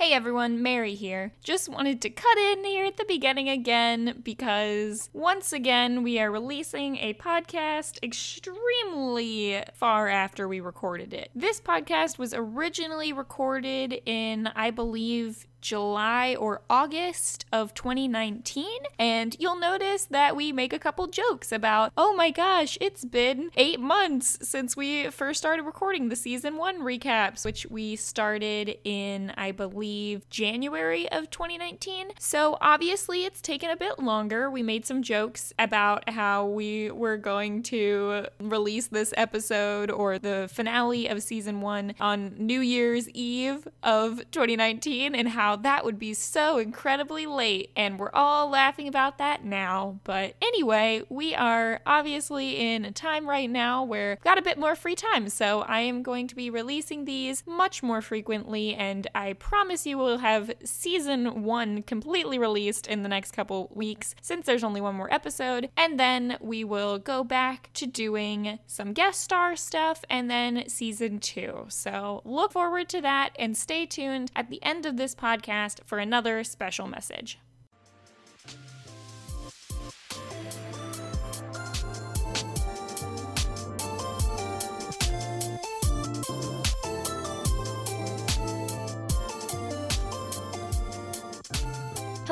Hey everyone, Mary here. Just wanted to cut in here at the beginning again because once again we are releasing a podcast extremely far after we recorded it. This podcast was originally recorded in, I believe, July or August of 2019. And you'll notice that we make a couple jokes about, oh my gosh, it's been eight months since we first started recording the season one recaps, which we started in, I believe, January of 2019. So obviously it's taken a bit longer. We made some jokes about how we were going to release this episode or the finale of season one on New Year's Eve of 2019 and how that would be so incredibly late. And we're all laughing about that now. But anyway, we are obviously in a time right now where we've got a bit more free time. So I am going to be releasing these much more frequently. And I promise you we'll have season one completely released in the next couple weeks since there's only one more episode. And then we will go back to doing some guest star stuff and then season two. So look forward to that and stay tuned at the end of this podcast for another special message.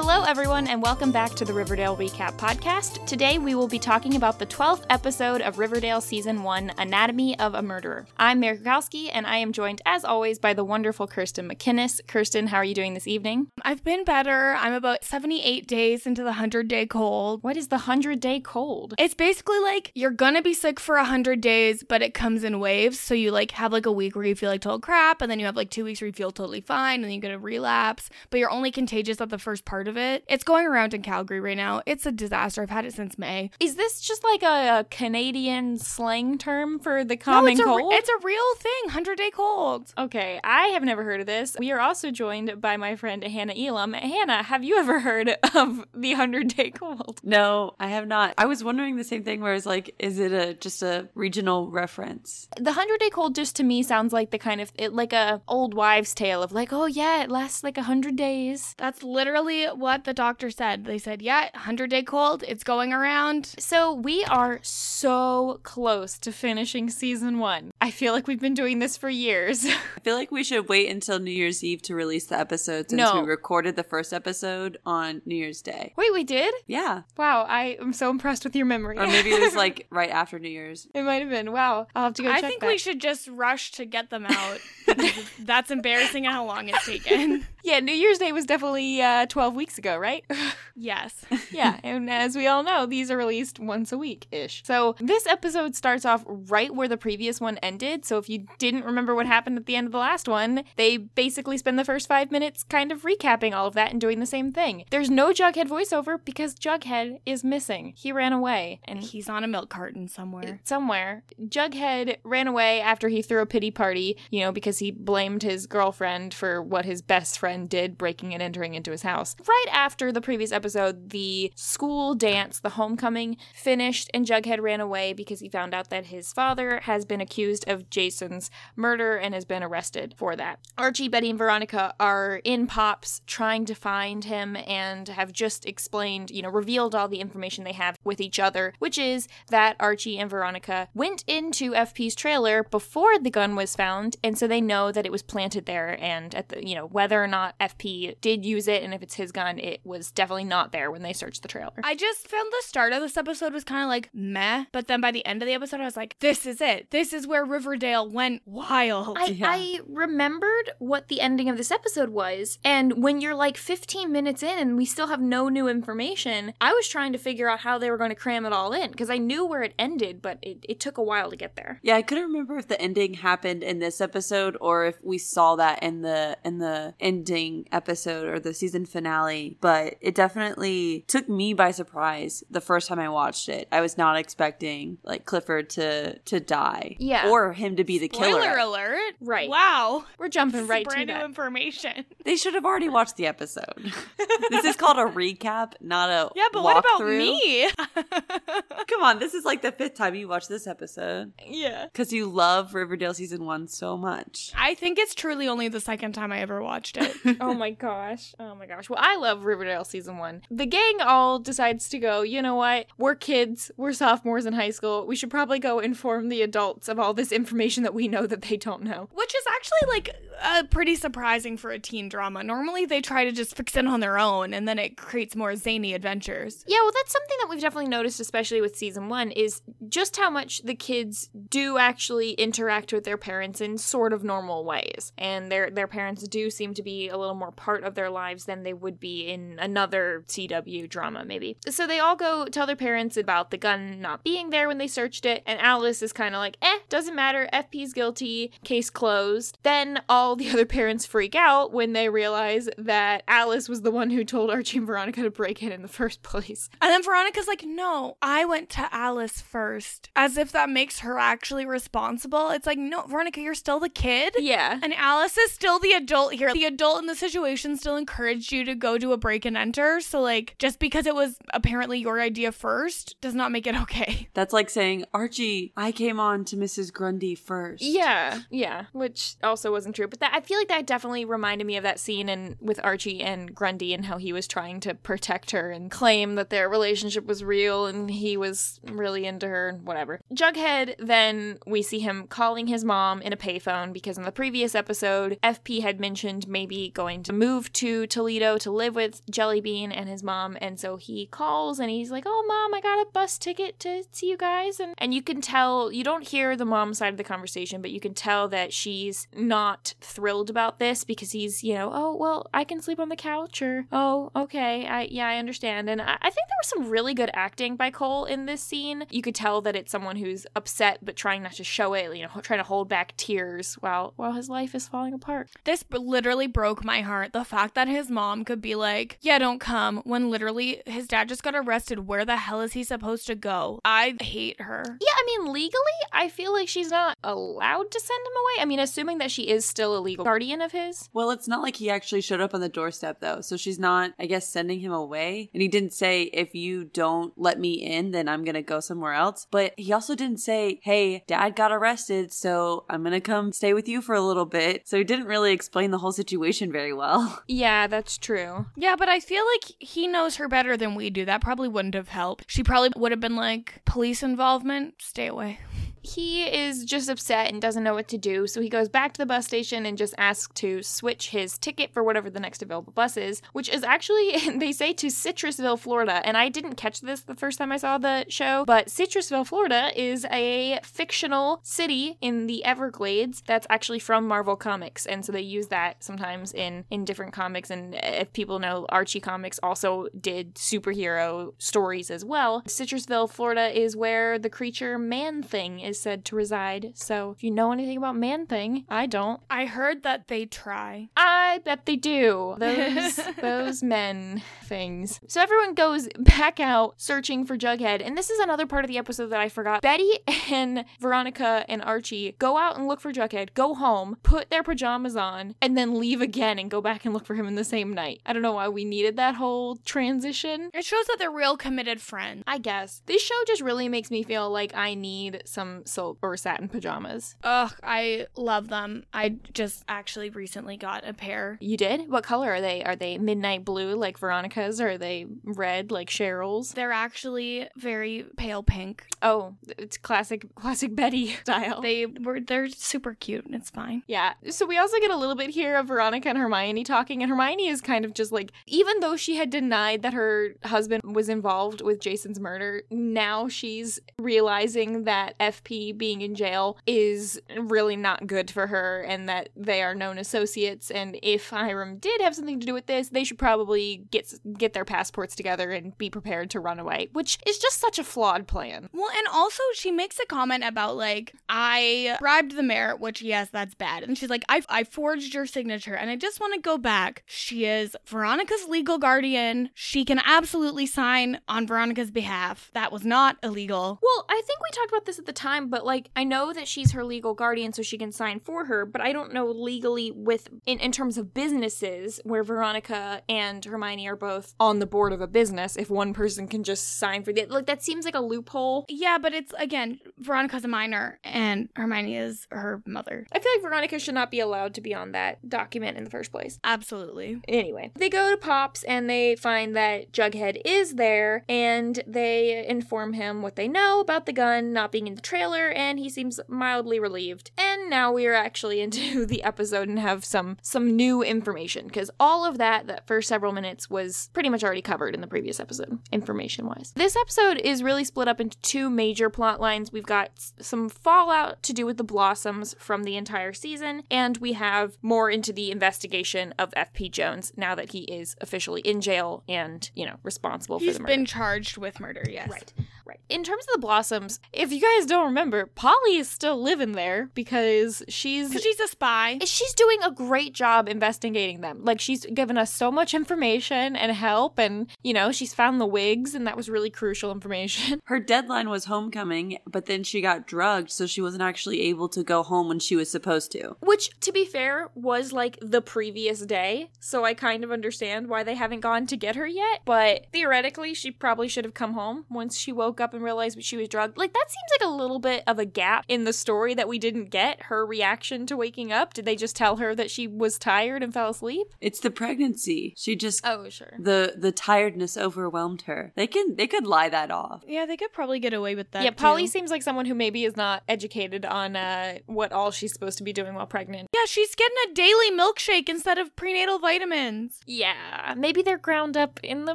Hello, everyone, and welcome back to the Riverdale Recap Podcast. Today, we will be talking about the 12th episode of Riverdale Season 1 Anatomy of a Murderer. I'm Mary Krakowski, and I am joined, as always, by the wonderful Kirsten McInnes. Kirsten, how are you doing this evening? I've been better. I'm about 78 days into the 100 day cold. What is the 100 day cold? It's basically like you're gonna be sick for 100 days, but it comes in waves. So you like have like a week where you feel like total crap, and then you have like two weeks where you feel totally fine, and then you get a relapse, but you're only contagious at the first part of it. It's going around in Calgary right now. It's a disaster. I've had it since May. Is this just like a, a Canadian slang term for the common no, it's cold? A, it's a real thing. 100 day cold. Okay, I have never heard of this. We are also joined by my friend Hannah Elam. Hannah, have you ever heard of the 100 day cold? No, I have not. I was wondering the same thing where it's like, is it a just a regional reference? The 100 day cold just to me sounds like the kind of, it, like a old wives' tale of like, oh yeah, it lasts like 100 days. That's literally what the doctor said. They said, yeah, 100 day cold, it's going around. So we are so close to finishing season one. I feel like we've been doing this for years. I feel like we should wait until New Year's Eve to release the episode since No. we recorded the first episode on New Year's Day. Wait, we did? Yeah. Wow, I am so impressed with your memory. Or maybe it was like right after New Year's. it might have been. Wow, I'll have to go I think that. we should just rush to get them out. That's embarrassing how long it's taken. Yeah, New Year's Day was definitely uh, 12 weeks ago, right? Yes. yeah, and as we all know, these are released once a week ish. So this episode starts off right where the previous one ended. So if you didn't remember what happened at the end of the last one, they basically spend the first five minutes kind of recapping all of that and doing the same thing. There's no Jughead voiceover because Jughead is missing. He ran away and He's on a milk carton somewhere. somewhere. Jughead ran away after he threw a pity party, you know, because he blamed his girlfriend for what his best friend did, breaking and entering into his house. Right after the previous episode, the school dance, the homecoming, finished, and Jughead ran away because he found out that his father has been accused of Jason's murder and has been arrested for that. Archie, Betty, and Veronica are in Pops trying to find him and have just explained, you know, revealed all the information they have with each other, which is that Archie and Veronica went into FP's trailer before the gun was found, and so they know that it was planted there. And at the, you know, whether or not FP did use it, and if it's his gun, it was definitely not there when they searched the trailer. I just found the start of this episode was kind of like meh, but then by the end of the episode, I was like, this is it. This is where Riverdale went wild. I, Yeah. I remembered what the ending of this episode was, and when you're like 15 minutes in and we still have no new information, I was trying to figure out how they were going to cram it all in because I knew where it ended, but it, it took a while to get there. Yeah, I couldn't remember if the ending happened in this episode or if we saw that in the in the ending episode or the season finale, but it definitely took me by surprise the first time I watched it. I was not expecting like Clifford to to die. Yeah. Or him to be the Spoiler killer. alert. Right. Wow. We're jumping This is right to brand new that. information. They should have already watched the episode. this is called a recap, not a Yeah, but what about walkthrough. me? Come on, this is like the fifth time you watched this episode yeah. because you love Riverdale season one so much. I think it's truly only the second time I ever watched it. oh my gosh. Oh my gosh. Well, I love Riverdale season one. The gang all decides to go, you know what? We're kids. We're sophomores in high school. We should probably go inform the adults of all this information that we know that they don't know. Which is actually like uh, pretty surprising for a teen drama. Normally they try to just fix it on their own and then it creates more zany adventures. Yeah, well, that's something that we've definitely noticed, especially with season one, is just how much the kids do actually interact with their parents in sort of normal ways. And their their parents do seem to be a little more part of their lives than they would be in another CW drama, maybe. So they all go tell their parents about the gun not being there when they searched it, and Alice is kind of like, eh, doesn't matter, FP's guilty, case closed. Then all the other parents freak out when they realize that Alice was the one who told Archie and Veronica to break in in the first place. And then Veronica's like, no, I went to Alice first, as if that makes her actually responsible. It's like, no, Veronica, you're still the kid. Yeah. And Alice is still the adult here. The adult in the situation still encouraged you to go do a break and enter. So, like, just because it was apparently your idea first does not make it okay. That's like saying, Archie, I came on to Mrs. Grundy first. Yeah, yeah, which also wasn't true. But that I feel like that definitely reminded me of that scene in with Archie and Grundy and how he was trying to protect her and claim that their relationship was real and he was really into her and whatever. Jughead then we see him calling his mom in a payphone because in the previous episode FP had mentioned maybe going to move to Toledo to live with Jellybean and his mom and so he calls and he's like, "Oh mom, I got a bus ticket to see you guys." And and you can tell you don't hear the mom side of the conversation, but you can tell that she's not thrilled about this because he's, you know, "Oh, well, I can sleep on the couch," or "Oh, okay, I yeah, I understand." And I, I think there was some really good acting by Cole in this scene. You could tell that it's someone who's upset but trying not to show it, you know, trying to hold back tears while while his life is falling apart. This literally broke my heart. The fact that his mom could be like, yeah, don't come, when literally his dad just got arrested. Where the hell is he supposed to go? I hate her. Yeah, I mean, legally, I feel like she's not allowed to send him away. I mean, assuming that she is still a legal guardian of his. Well, it's not like he actually showed up on the doorstep, though. So she's not, I guess, sending him away. And he didn't say, if you don't let me in, then I'm going to go somewhere else. But he also didn't say, hey, dad got arrested, so I'm going to come stay with you for a little bit. So he didn't really explain the whole situation very well. Yeah, that's true. Yeah, but I feel like he knows her better than we do. That probably wouldn't have helped. She probably would have been like, police involvement, stay away. He is just upset and doesn't know what to do, so he goes back to the bus station and just asks to switch his ticket for whatever the next available bus is, which is actually, they say, to Citrusville, Florida. And I didn't catch this the first time I saw the show, but Citrusville, Florida is a fictional city in the Everglades that's actually from Marvel Comics. And so they use that sometimes in, in different comics. And if people know, Archie Comics also did superhero stories as well. Citrusville, Florida is where the creature Man Thing is said to reside. So if you know anything about Man Thing, I don't. I heard that they try. I bet they do. Those those men things. So everyone goes back out searching for Jughead, and this is another part of the episode that I forgot. Betty and Veronica and Archie go out and look for Jughead, go home, put their pajamas on, and then leave again and go back and look for him in the same night. I don't know why we needed that whole transition. It shows that they're real committed friends. I guess. This show just really makes me feel like I need some silk or satin pajamas. Ugh, I love them. I just actually recently got a pair. You did? What color are they? Are they midnight blue like Veronica's or are they red like Cheryl's? They're actually very pale pink. Oh, it's classic classic Betty style. They were they're super cute. And it's fine. Yeah. So we also get a little bit here of Veronica and Hermione talking, and Hermione is kind of just like, even though she had denied that her husband was involved with Jason's murder, now she's realizing that FP being in jail is really not good for her and that they are known associates. And if Hiram did have something to do with this, they should probably get get their passports together and be prepared to run away, which is just such a flawed plan. Well, and also she makes a comment about like I bribed the mayor, which yes, that's bad. And she's like, I I forged your signature, and I just want to go back. She is Veronica's legal guardian. She can absolutely sign on Veronica's behalf. That was not illegal. Well, I think we talked about this at the time time, but like I know that she's her legal guardian so she can sign for her, but I don't know legally with in, in terms of businesses where Veronica and Hermione are both on the board of a business if one person can just sign for the like that seems like a loophole. Yeah, but it's again, Veronica's a minor and Hermione is her mother. I feel like Veronica should not be allowed to be on that document in the first place. Absolutely. Anyway, they go to Pops and they find that Jughead is there and they inform him what they know about the gun not being in the trailer and he seems mildly relieved. And now we are actually into the episode and have some some new information because all of that that first several minutes was pretty much already covered in the previous episode information wise. This episode is really split up into two major plot lines. We've got some fallout to do with the blossoms from the entire season and we have more into the investigation of FP Jones now that he is officially in jail and, you know, responsible He's for the murder. He's been charged with murder, yes. Right, right. In terms of the blossoms, if you guys don't remember, Polly is still living there because she's she's a spy. she's doing a great job investigating them. Like she's given us so much information and help and you know, she's found the wigs and that was really crucial information. Her deadline was homecoming, but then she got drugged, so she wasn't actually able to go home when she was supposed to. Which to be fair was like the previous day, so I kind of understand why they haven't gone to get her yet, but theoretically she probably should have come home once she woke up and realized she was drugged. Like that seems like a little bit of a gap in the story that we didn't get her reaction to waking up. Did they just tell her that she was tired and fell asleep? It's the pregnancy. She just Oh, sure. the the tiredness overwhelmed her. They can they could lie that off. Yeah, they could probably get away with that. yeah, Polly too. seems like someone who maybe is not educated on uh, what all she's supposed to be doing while pregnant. Yeah, she's getting a daily milkshake instead of prenatal vitamins. Yeah, maybe they're ground up in the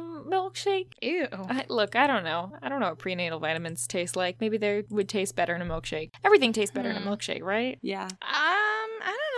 milkshake. Ew. I, look, I don't know. I don't know what prenatal vitamins taste like. Maybe they would taste better in a milkshake. Everything tastes better in a Hmm. milkshake, right? Yeah. Don't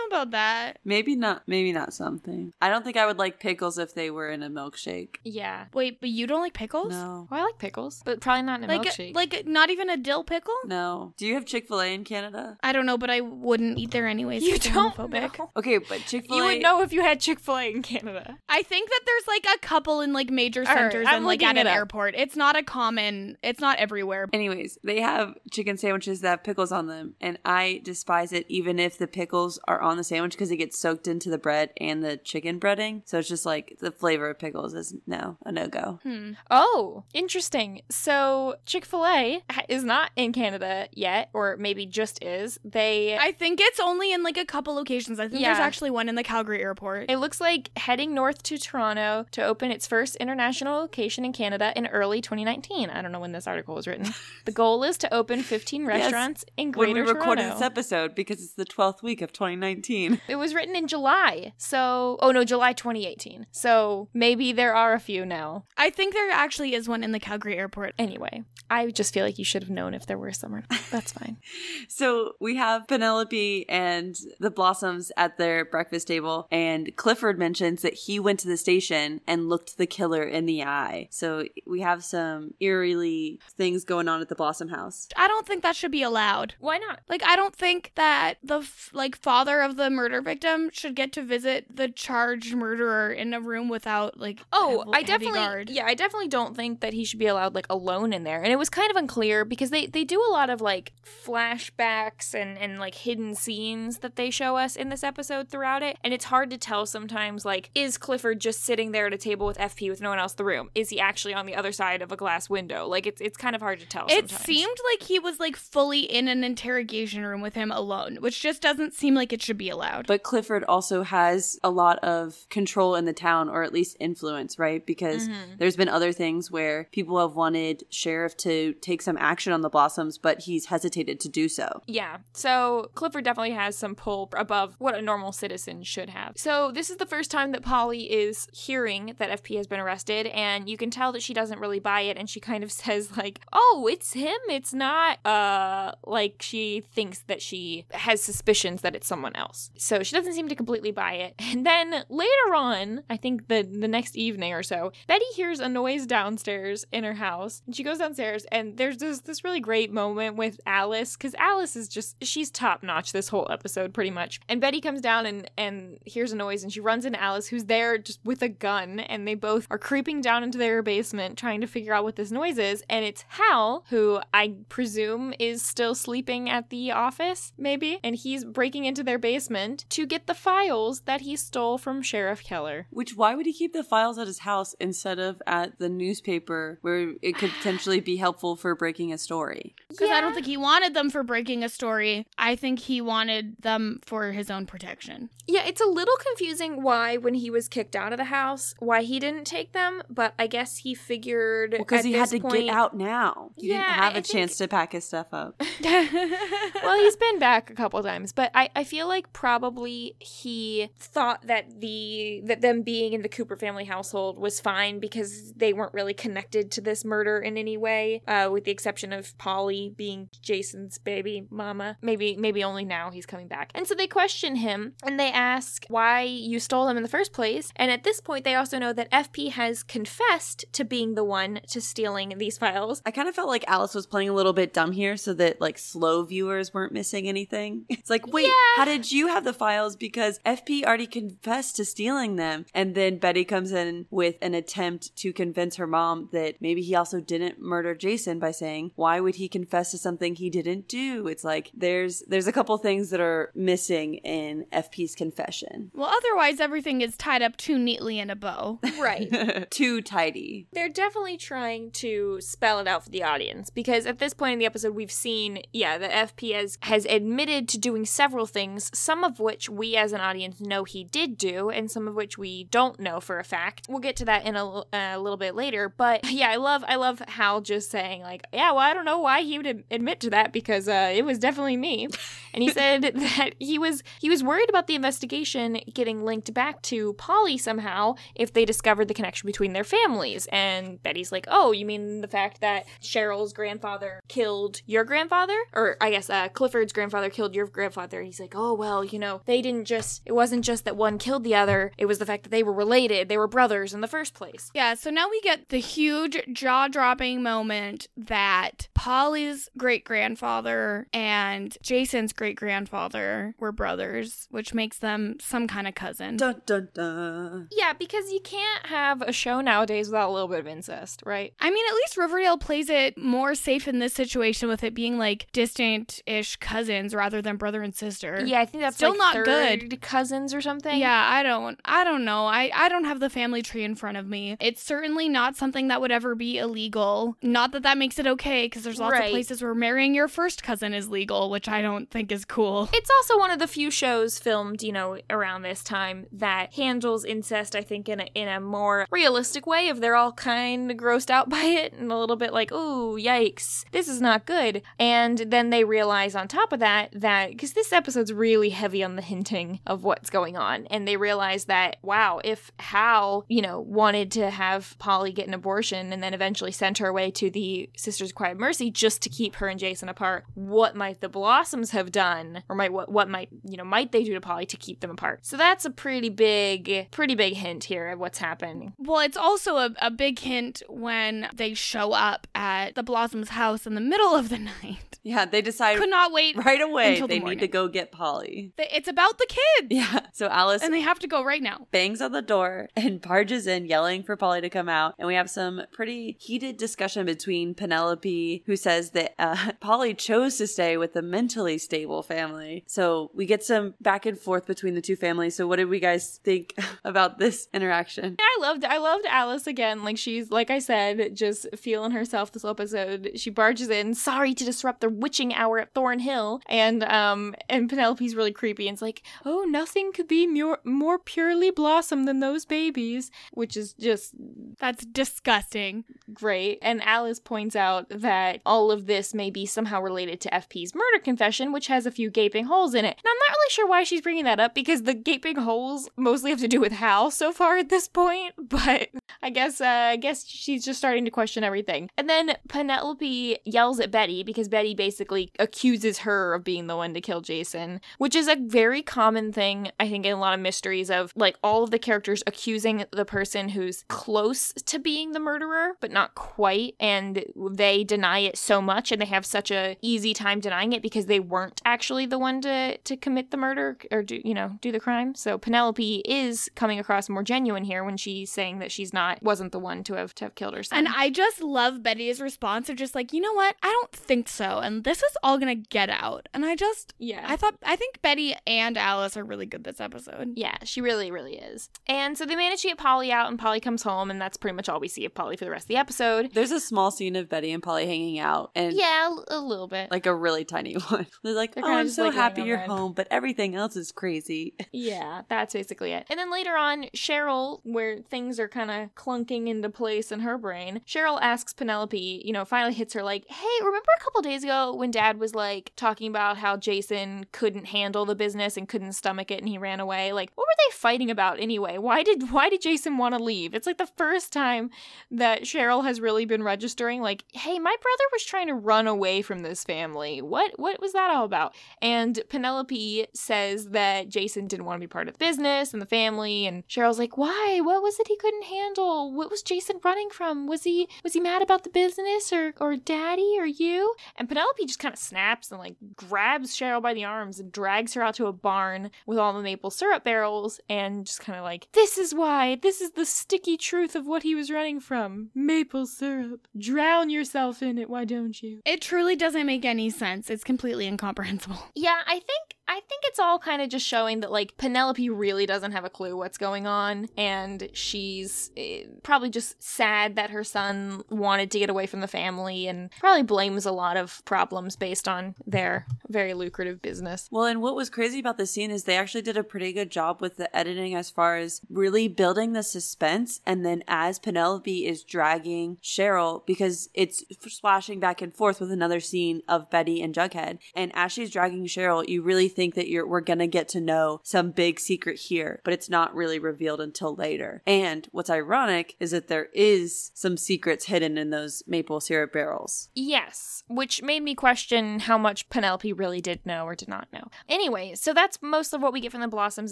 know about that. Maybe not maybe not something. I don't think I would like pickles if they were in a milkshake. Yeah. Wait, but you don't like pickles? No. Well, I like pickles, but probably not in a Like, milkshake. like not even a dill pickle? No. Do you have Chick-fil-A in Canada? I don't know, but I wouldn't eat there anyways. you because don't homophobic. know. Okay, but Chick-fil-A You would know if you had Chick Fil A in Canada. I think that there's like a couple in like major centers I'm and like at an up. airport. It's not a common. It's not everywhere. Anyways, they have chicken sandwiches that have pickles on them, and I despise it even if the pickles are on the sandwich because it gets soaked into the bread and the chicken breading. So it's just like the flavor of pickles is no, a no go. Hmm. Oh, interesting. So Chick Fil A is not in Canada yet, or maybe just is. They. I think it's only in like a couple locations. I think there's actually one in the Calgary airport. It looks like heading north to Toronto to open its first international location in Canada in early 2019. I don't know when this article was written. the goal is to open 15 Yes, restaurants in When Greater we recorded Toronto. this episode because it's the 12th week of 2019. It was written in July. So, oh no, July 2018. So maybe there are a few now. I think there actually is one in the Calgary airport. Anyway, I just feel like you should have known if there were some or not. That's fine. So we have Penelope and the Blossoms at their breakfast table, and Clifford mentions that he went to the station and looked the killer in the eye. So we have some eerily things going on at the Blossom house. I don't think that should be allowed. Why not? Like I don't think that the f- like father of the murder victim should get to visit the charged murderer in a room without like Oh, I definitely guard. yeah, I definitely don't think that he should be allowed like alone in there. And it was kind of unclear because they they do a lot of like flashbacks and and like hidden scenes that they show us in this episode throughout it. And it's hard to tell sometimes like is Clifford just sitting there at a table with FP with no one else in the room? Is he actually on the other side of a glass window? Like it's it's kind of hard to tell It sometimes. seemed like he was like fully in an interrogation room with him alone, which just doesn't seem like it should be allowed. But Clifford also has a lot of control in the town, or at least influence, right? Because there's been other things where people have wanted Sheriff to take some action on the Blossoms, but he's hesitated to do so. Yeah. So Clifford definitely has some pull above what a normal citizen should have. So this is the first time that Polly is hearing that FP has been arrested, and you can tell that she doesn't really buy it, and she kind of says like, "Oh, it's him. It's not." Uh, like she thinks that she has suspicions that it's someone else. House. So she doesn't seem to completely buy it. And then later on, I think the the next evening or so, Betty hears a noise downstairs in her house. And she goes downstairs and there's this this really great moment with Alice cuz Alice is just she's top notch this whole episode pretty much. And Betty comes down and and hears a noise and she runs into Alice who's there just with a gun and they both are creeping down into their basement trying to figure out what this noise is and it's Hal who I presume is still sleeping at the office maybe and he's breaking into their basement to get the files that he stole from Sheriff Keller. Which why would he keep the files at his house instead of at the newspaper where it could potentially be helpful for breaking a story? Because I don't think he wanted them for breaking a story. I think he wanted them for his own protection. Yeah, it's a little confusing why when he was kicked out of the house, why he didn't take them, but I guess he figured Because at he had to point- get out now. He didn't Yeah, have I a chance to pack his stuff up. well, he's been back a couple times, but I, I feel like probably he thought that the that them being in the Cooper family household was fine because they weren't really connected to this murder in any way, uh, with the exception of Polly being Jason's baby mama. Maybe maybe only now he's coming back. And so they question him and they ask why you stole them in the first place. And at this point, they also know that FP has confessed to being the one to stealing these files. I kind of felt like Alice was playing a little bit dumb here so that like slow viewers weren't missing anything. It's like, wait, Yeah. how did you have the files? Because FP already confessed to stealing them. And then Betty comes in with an attempt to convince her mom that maybe he also didn't murder Jason by saying, why would he confess to something he didn't do? It's like there's there's a couple things that are missing in FP's confession. well, otherwise, everything is tied up too neatly in a bow. Right. Too tidy. they're definitely trying to spell it out for the audience because at this point in the episode we've seen yeah the fp has has admitted to doing several things some of which we as an audience know he did do and some of which we don't know for a fact we'll get to that in a, l- a little bit later but yeah i love i love hal just saying like yeah well i don't know why he would admit to that because uh, it was definitely me and he said that he was he was worried about the investigation getting linked back to Polly somehow if they discovered the connection between their families. And Betty's like, "Oh, you mean the fact that Cheryl's grandfather killed your grandfather, or I guess uh, Clifford's grandfather killed your grandfather?" And he's like, "Oh, well, you know, they didn't just. It wasn't just that one killed the other. It was the fact that they were related. They were brothers in the first place." Yeah, so now we get the huge jaw dropping moment that Polly's great grandfather and Jason's great grandfather were brothers, which makes them some kind of cousin. Dun dun dun. Yeah, because you can't have a show nowadays without a little bit of incest, right? I mean, at least Riverdale plays it more safe in this situation with it being like distant ish cousins rather than brother and sister. Yeah, I think that's Still like not good. cousins or something. Yeah, I don't I don't know. I I don't have the family tree in front of me. It's certainly not something that would ever be illegal. Not that that makes it okay because there's lots Right. of places where marrying your first cousin is legal, which I don't think is cool. It's also one of the few shows filmed, you know, around this time that handles incest, I think, in a, in a more realistic way. If they're all kind of grossed out by it and a little bit like, ooh, yikes, this is not good. And then they realize on top of that, that, because this episode's really heavy on the hinting of what's going on. And they realize that, wow, if Hal, you know, wanted to have Polly get an abortion and then eventually sent her away to the Sisters of Quiet Mercy just to keep her and Jason apart, what might the Blossoms have done? Or might what what might you know might they do to Polly to keep them apart? So that's a pretty big pretty big hint here of what's happening. Well, it's also a, a big hint when they show up at the Blossoms house in the middle of the night. Yeah, they decide Could not wait. right away until the they need to go get Polly. It's about the kids. Yeah. So Alice And they have to go right now. bangs on the door and barges in, yelling for Polly to come out. And we have some pretty heated discussion between Penelope, who says that uh, Polly chose to stay with the mentally stable family. So we get some back and forth between the two families. So what did we guys think about this interaction? I loved I loved Alice again. Like she's like I said, just feeling herself this whole episode. She barges in, sorry to disrupt the witching hour at Thornhill, and um and Penelope's really creepy and it's like, oh, nothing could be more more purely blossom than those babies, which is just That's disgusting. great. And Alice points out that all of this may be somehow related to FP's murder confession, which has a few gaping holes in it. And I'm not really sure why she's bringing that up because the gaping holes mostly have to do with Hal so far at this point. But I guess uh, I guess she's just starting to question everything. And then Penelope yells at Betty because Betty basically accuses her of being the one to kill Jason, which is a very common thing I think in a lot of mysteries of like all of the characters accusing the person who's close to being the murderer but not quite and they deny it so much and they have such a easy time denying it because they weren't actually the one to to commit the murder or do you know do the crime. So Penelope is coming across more genuine here when she's saying that she's not wasn't the one to have to have killed her son. And I just love Betty's response of just like, you know what? I don't think so. And this is all gonna get out. And I just yeah. I thought I think Betty and Alice are really good this episode. Yeah, she really, really is. And so they manage to get Polly out, and Polly comes home, and that's pretty much all we see of Polly for the rest of the episode. There's a small scene of Betty and Polly hanging out, and Yeah, a little bit. like a really tiny one. They're like, They're "Oh, I'm so like, happy you're bed." home, but everything else is crazy." Yeah, that's basically it. And then later on, Cheryl, where things are kind of clunking into place in her brain, Cheryl asks Penelope, you know, finally hits her like, hey, remember a couple days ago when dad was like talking about how Jason couldn't handle the business and couldn't stomach it and he ran away? Like, what were they fighting about anyway? Why did why did Jason want to leave? It's like the first time that Cheryl has really been registering like, hey, my brother was trying to run away from this family. What what was that all about? And Penelope says that Jason didn't want to be part of the business and the family and Cheryl's like, "Why? What was it he couldn't handle? What was Jason running from? Was he was he mad about the business or or daddy or you?" And Penelope just kind of snaps and like grabs Cheryl by the arms and drags her out to a barn with all the maple syrup barrels and just kind of like, "This is why. This is the sticky truth of what he was running from. Maple syrup. Drown yourself in it, why don't you?" It truly doesn't make any sense. It's completely incomprehensible. Yeah, I think I think it's all kind of just showing that like Penelope really doesn't have a clue what's going on and she's eh, probably just sad that her son wanted to get away from the family and probably blames a lot of problems based on their very lucrative business. Well, and what was crazy about the scene is they actually did a pretty good job with the editing as far as really building the suspense. And then as Penelope is dragging Cheryl, because it's splashing back and forth with another scene of Betty and Jughead. And as she's dragging Cheryl, you really think that you're we're gonna get to know some big secret here, but it's not really revealed until later. And what's ironic is that there is some secrets hidden in those maple syrup barrels. Yes, which made me question how much Penelope really did know or did not know. Anyway, so that's most of what we get from the Blossoms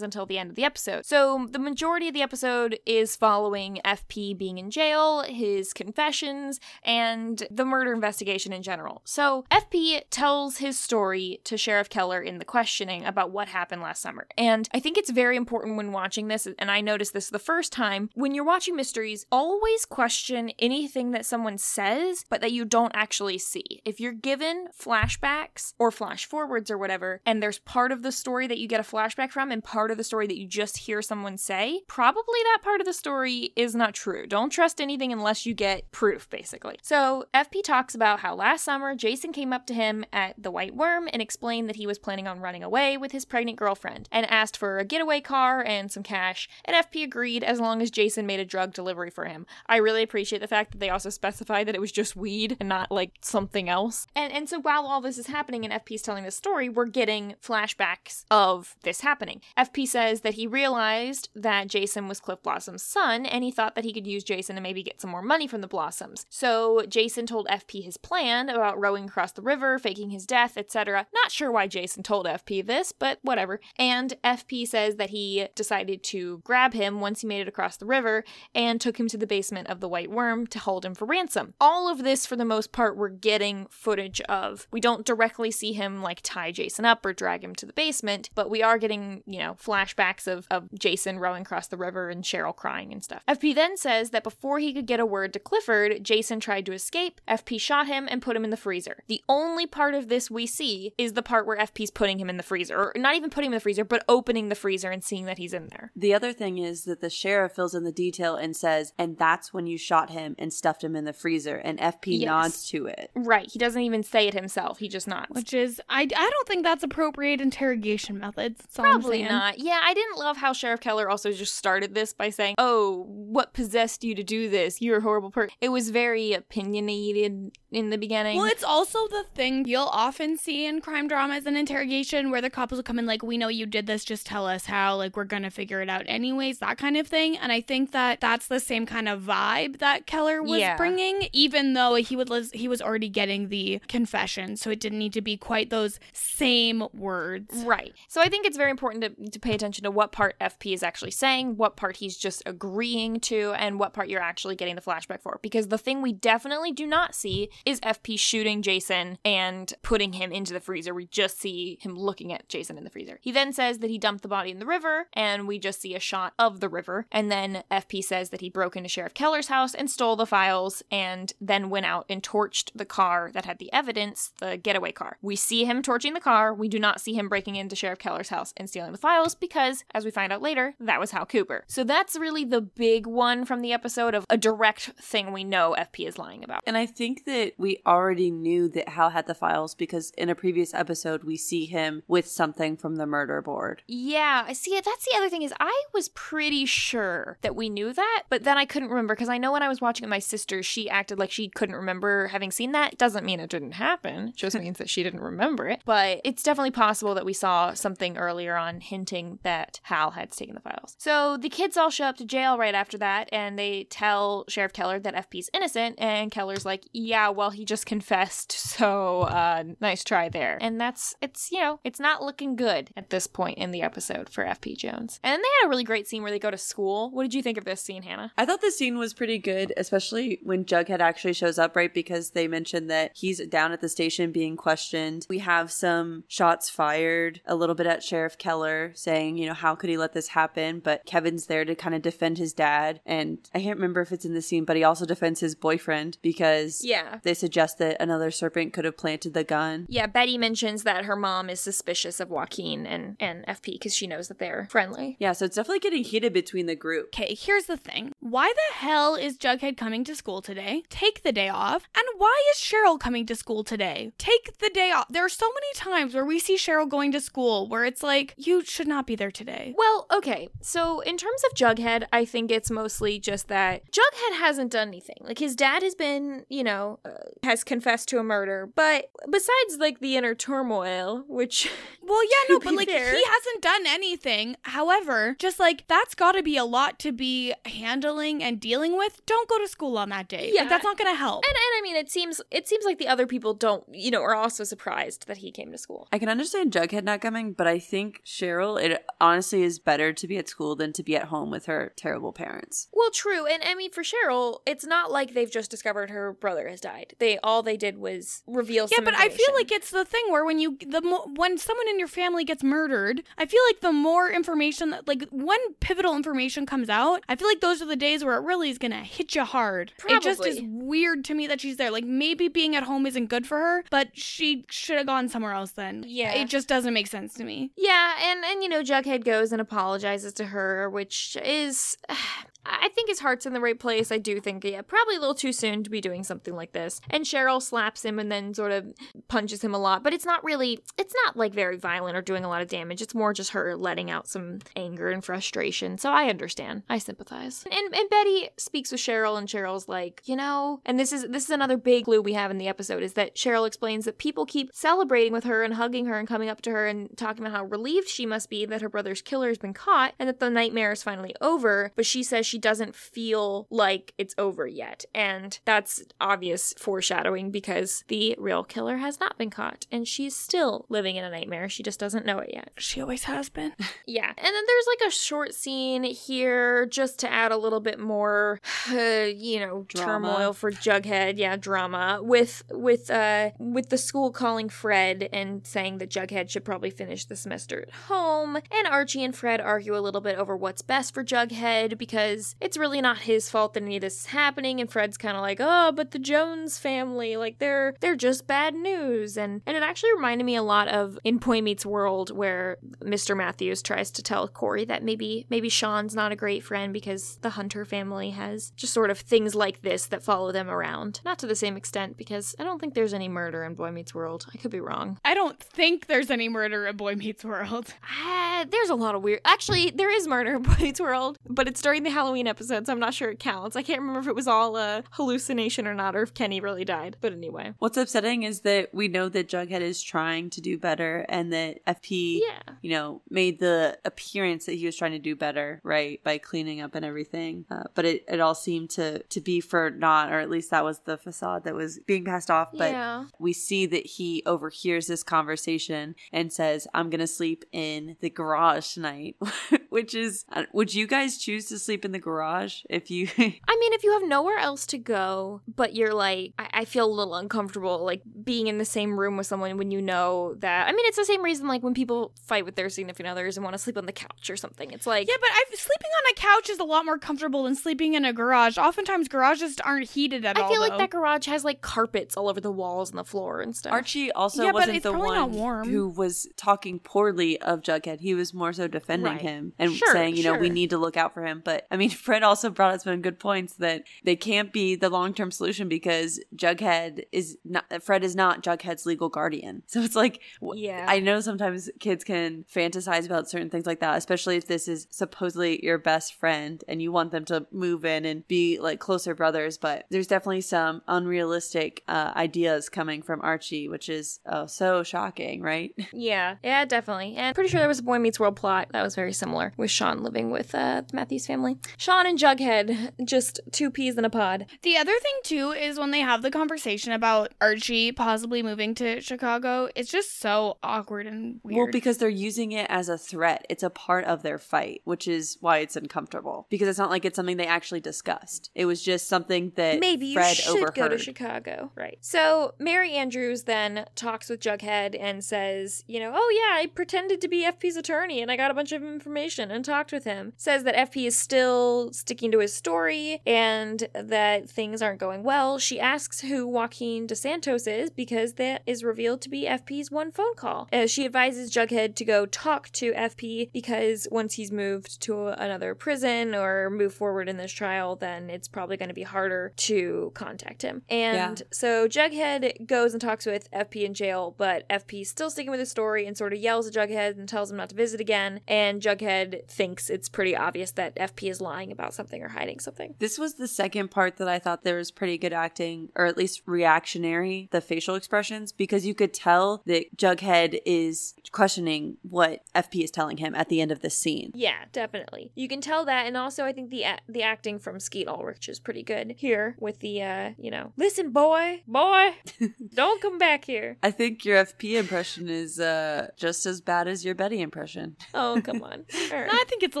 until the end of the episode. So the majority of the episode is following FP being in jail, his confessions, and the murder investigation in general. So FP tells his story to Sheriff Keller in the questioning about what happened last summer. And I think it's very important when watching this, and I noticed this the first time, when you're watching mysteries, always question anything that someone says, but that you don't actually see. If you're given flashbacks or flash forwards or whatever, and there's part of the story that you get a flashback from and part of the story that you just hear someone say, probably that part of the story is not true. Don't trust anything unless you get proof, basically. So FP talks about how last summer Jason came up to him at the Whyte Wyrm and explained that he was planning on running away with his pregnant girlfriend and asked for a getaway car and some cash, and FP agreed as long as Jason made a drug delivery for him. I really appreciate the fact that they also specify that it was just weed and not like something else. And and so while all this is happening and FP's telling this story, we're getting flashbacks of this happening. FP says that he realized that Jason was Cliff Blossom's son and he thought that he could use Jason to maybe get some more money from the Blossoms. So Jason told FP his plan about rowing across the river, faking his death, etc. Not sure why Jason told FP this, but whatever. And FP says that he decided to grab him once he made it across the river and took him to the basement of the White Worm to hold him for ransom. All of this, for the most part, we're getting footage of. We don't directly see him like tie Jason up or drag him to the basement, but we are getting, you know, flashbacks of, of Jason rowing across the river and Cheryl crying and stuff. FP then says that before he could get a word to Clifford, Jason tried to escape. FP shot him and put him in the freezer. The only part of this we see is the part where FP's putting him in the freezer, or not even putting him in the freezer, but opening the freezer and seeing that he's in there. The other thing is that the sheriff fills in the detail and says, and that's when you shot him and stuffed him in the freezer. And FP Yes. nods to it. Right. He doesn't even say it himself. He just nods. Which is, I, I don't think that's appropriate interrogation methods. That's all I'm Probably not. Yeah, I didn't love how Sheriff Keller also just started this by saying, "Oh, what possessed you to do this? You're a horrible person." It was very opinionated in the beginning. Well, it's also the thing you'll often see in crime dramas and interrogation where the cops will come in like, we know you did this, just tell us how. Like, we're gonna figure it out anyways, that kind of thing. And I think that that's the same kind of vibe that Keller was Yeah. bringing, even though he would he was already getting the confession, so it didn't need to be quite those same words. Right. So I think it's very important to, to pay attention to what part FP is actually saying, what part he's just agreeing to, and what part you're actually getting the flashback for. Because the thing we definitely do not see is FP shooting Jason and putting him into the freezer. We just see him looking at Jason in the freezer. He then says that he dumped the body in the river, and we just see a shot of the river. And then FP says that he broke into Sheriff Keller's house and stole the files, and then went out and torched the car that had the evidence, the getaway car. We see him torching the car. We do not see him breaking into Sheriff Keller's house and stealing the files because, as we find out later, that was Hal Cooper. So that's really the big one from the episode of a direct thing we know FP is lying about. And I think that we already knew that Hal had the files because in a previous episode we see him with something from the murder board. Yeah, I see. That's the other thing is I was pretty sure that we knew that, but then I couldn't remember because I know when I was watching with my sister, she acted like she couldn't remember having seen that. Doesn't mean it didn't happen. It just means that she didn't remember it. But it's definitely possible that we saw something earlier on hinting that Hal had taken the files. So the kids all show up to jail right after that, and they tell Sheriff Keller that FP's innocent, and Keller's like, "Yeah, well, he just confessed, so uh, nice try there." And that's it's you know it's not looking good at this point in the episode for FP Jones. And then they had a really great scene where they go to school. What did you think of this scene, Hannah? I thought the scene was pretty good, especially when Jughead actually shows up, right? Because they mentioned that he's down at the station being questioned. We have some shots fired a little bit at Sheriff Keller saying, you know, how could he let this happen? But Kevin's there to kind of defend his dad. And I can't remember if it's in the scene, but he also defends his boyfriend because Yeah. they suggest that another serpent could have planted the gun. Yeah, Betty mentions that her mom is suspicious of Joaquin and, and FP because she knows that they're friendly. Yeah, so it's definitely getting heated between the group. Okay, here's the thing. Why the hell is Jughead coming to school today? Take the day off. And why is Cheryl coming to school today? Take the day off. There are so many times where we see Cheryl going to school where it's like, you should not be there today. Well, okay. So in terms of Jughead, I think it's mostly just that Jughead hasn't done anything. Like his dad has been, you know, uh, has confessed to a murder, but besides like the inner turmoil, which Well, yeah, no, but like fair. he hasn't done anything. However, just like that's got to be a lot to be handling and dealing with. Don't go to school on that day. Yeah. Like, that's not going to help. and, and I mean it seems it seems like the other people don't, you know, are also surprised that he came to school. I can understand Jughead not coming, but I think Cheryl, it honestly is better to be at school than to be at home with her terrible parents. Well, true, and I mean for Cheryl, it's not like they've just discovered her brother has died. They all they did was reveal. Yeah, some but I feel like it's the thing where when you the mo- when someone in your family gets murdered, I feel like the more information that like when pivotal information comes out, I feel like those are the days where it really is gonna hit you hard. It just is weird to me that she's there. Like maybe being at home isn't good for her, but she should have gone somewhere else then. Yeah. it just doesn't make sense to me. Yeah, and and you know, Jughead goes and apologizes to her, which is I think his heart's in the right place. I do think, yeah, probably a little too soon to be doing something like this. And Cheryl slaps him and then sort of punches him a lot, but it's not really, it's not like very violent or doing a lot of damage. It's more just her letting out some anger and frustration. So I understand. I sympathize. And, and Betty speaks with Cheryl, and Cheryl's like, you know, and this is this is another big clue we have in the episode is that Cheryl explains that people keep celebrating with her and hugging her and coming up to her and talking about how relieved she must be that her brother's killer has been caught and that the nightmare is finally over. But she says she doesn't feel like it's over yet. And that's obvious foreshadowing because the real killer has not been caught and she's still living in a nightmare. She just doesn't know it yet. She always has been. Yeah. And then there's like a short scene here just to add a little bit more uh, you know, Drama. turmoil for Jughead. Yeah, drama with with uh with the school calling Fred and saying that Jughead should probably finish the semester at home. And Archie and Fred argue a little bit over what's best for Jughead because it's really not his fault that any of this is happening and Fred's kind of like, "Oh, but the Jones family, like they're they're just bad news." And and it actually reminded me a lot of in Boy Meets World where Mr. Matthews tries to tell Cory that maybe maybe Shawn's not a great friend because the Hunter family has just sort of things like this that follow them around. Not to the same extent because I don't think there's any murder in Boy Meets World. I could be wrong. I don't think there's any murder in Boy Meets World. Ah, there's a lot of weird. Actually, there is murder in Boy Meets World, but it's during the Halloween episode episode, so I'm not sure it counts. I can't remember if it was all a hallucination or not, or if Kenny really died. But anyway. What's upsetting is that we know that Jughead is trying to do better and that FP, Yeah. you know, made the appearance that he was trying to do better, right, by cleaning up and everything. Uh, but it, it all seemed to, to be for not, or at least that was the facade that was being passed off. But yeah. we see that he overhears this conversation and says, I'm going to sleep in the garage tonight, which is, uh, would you guys choose to sleep in the garage if you. I mean, if you have nowhere else to go, but you're like, I, I feel a little uncomfortable, like being in the same room with someone when you know that. I mean, it's the same reason, like when people fight with their significant others and want to sleep on the couch or something. It's like, Yeah, but I sleeping on a couch is a lot more comfortable than sleeping in a garage. Oftentimes, garages aren't heated at all. I feel like though. that garage has like carpets all over the walls and the floor and stuff. Archie also Yeah, wasn't the one warm. who was talking poorly of Jughead. He was more so defending Right. him and Sure, saying, you know, we need to look out for him. But I mean, Fred also brought up some good points that they can't be the long term solution because Jughead is not, Fred is not Jughead's legal guardian. So it's like, Yeah. I know sometimes kids can fantasize about certain things like that, especially if this is supposedly your best friend and you want them to move in and be like closer brothers. But there's definitely some unrealistic uh, ideas coming from Archie, which is oh, so shocking, right? Yeah, yeah, definitely. And pretty sure there was a Boy Meets World plot that was very similar with Shawn living with uh, Matthew's family. Shawn and Jughead, just two peas in a pod. The other thing too is when they have the conversation about Archie possibly moving to Chicago, it's just so awkward and weird. Well, because they're using it as a threat. It's a part of their fight, which is why it's uncomfortable. Because it's not like it's something they actually discussed. It was just something that Maybe you Fred should overheard. go to Chicago. Right. So Mary Andrews then talks with Jughead and says, you know, oh yeah, I pretended to be FP's attorney and I got a bunch of information and talked with him. Says that FP is still sticking to his story and that things aren't going well. She asks who Joaquin DeSantos is because that is revealed to be FP's one phone call. Uh, she advises Jughead to go talk to FP because once he's moved to another prison or move forward in this trial, then it's probably going to be harder to contact him. And so Jughead goes and talks with FP in jail, but FP's still sticking with his story and sort of yells at Jughead and tells him not to visit again. And Jughead thinks it's pretty obvious that FP is lying about something or hiding something. This was the second part that I thought there was pretty good acting, or at least reactionary, the facial expressions, because you could tell that Jughead is questioning what FP is telling him at the end of this scene. Yeah, definitely. You can tell that, and also I think the a- the acting from Skeet Ulrich is pretty good here with the uh, you know, listen, boy, boy, don't come back here. I think your FP impression is uh, just as bad as your Betty impression. Oh, come on. All right. I think it's a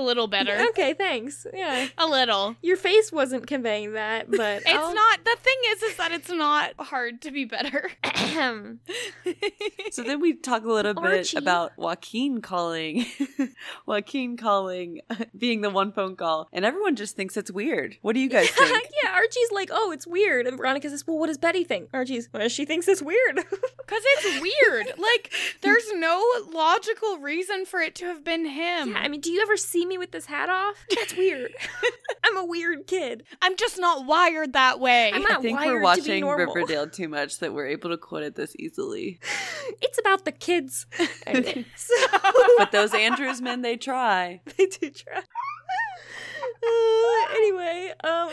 little better. Okay, thanks. Yeah, A little. your face wasn't conveying that, but It's not. The thing is, is that it's not hard to be better. So then we talk a little bit Archie. about Joaquin calling, Joaquin calling, being the one phone call, and everyone just thinks it's weird. What do you guys think? yeah, Archie's like, oh, it's weird, and Veronica says, well, what does Betty think? Archie's, well, she thinks it's weird. Because it's weird. like, there's no logical reason for it to have been him. yeah, I mean, do you ever see me with this hat off? That's weird. I'm a weird kid. I'm just not wired that way. I'm I not think we're wired to be watching. Riverdale too much that we're able to quote it this easily. It's about the kids. So But those Andrews men, they try. they do try. Uh, anyway, um,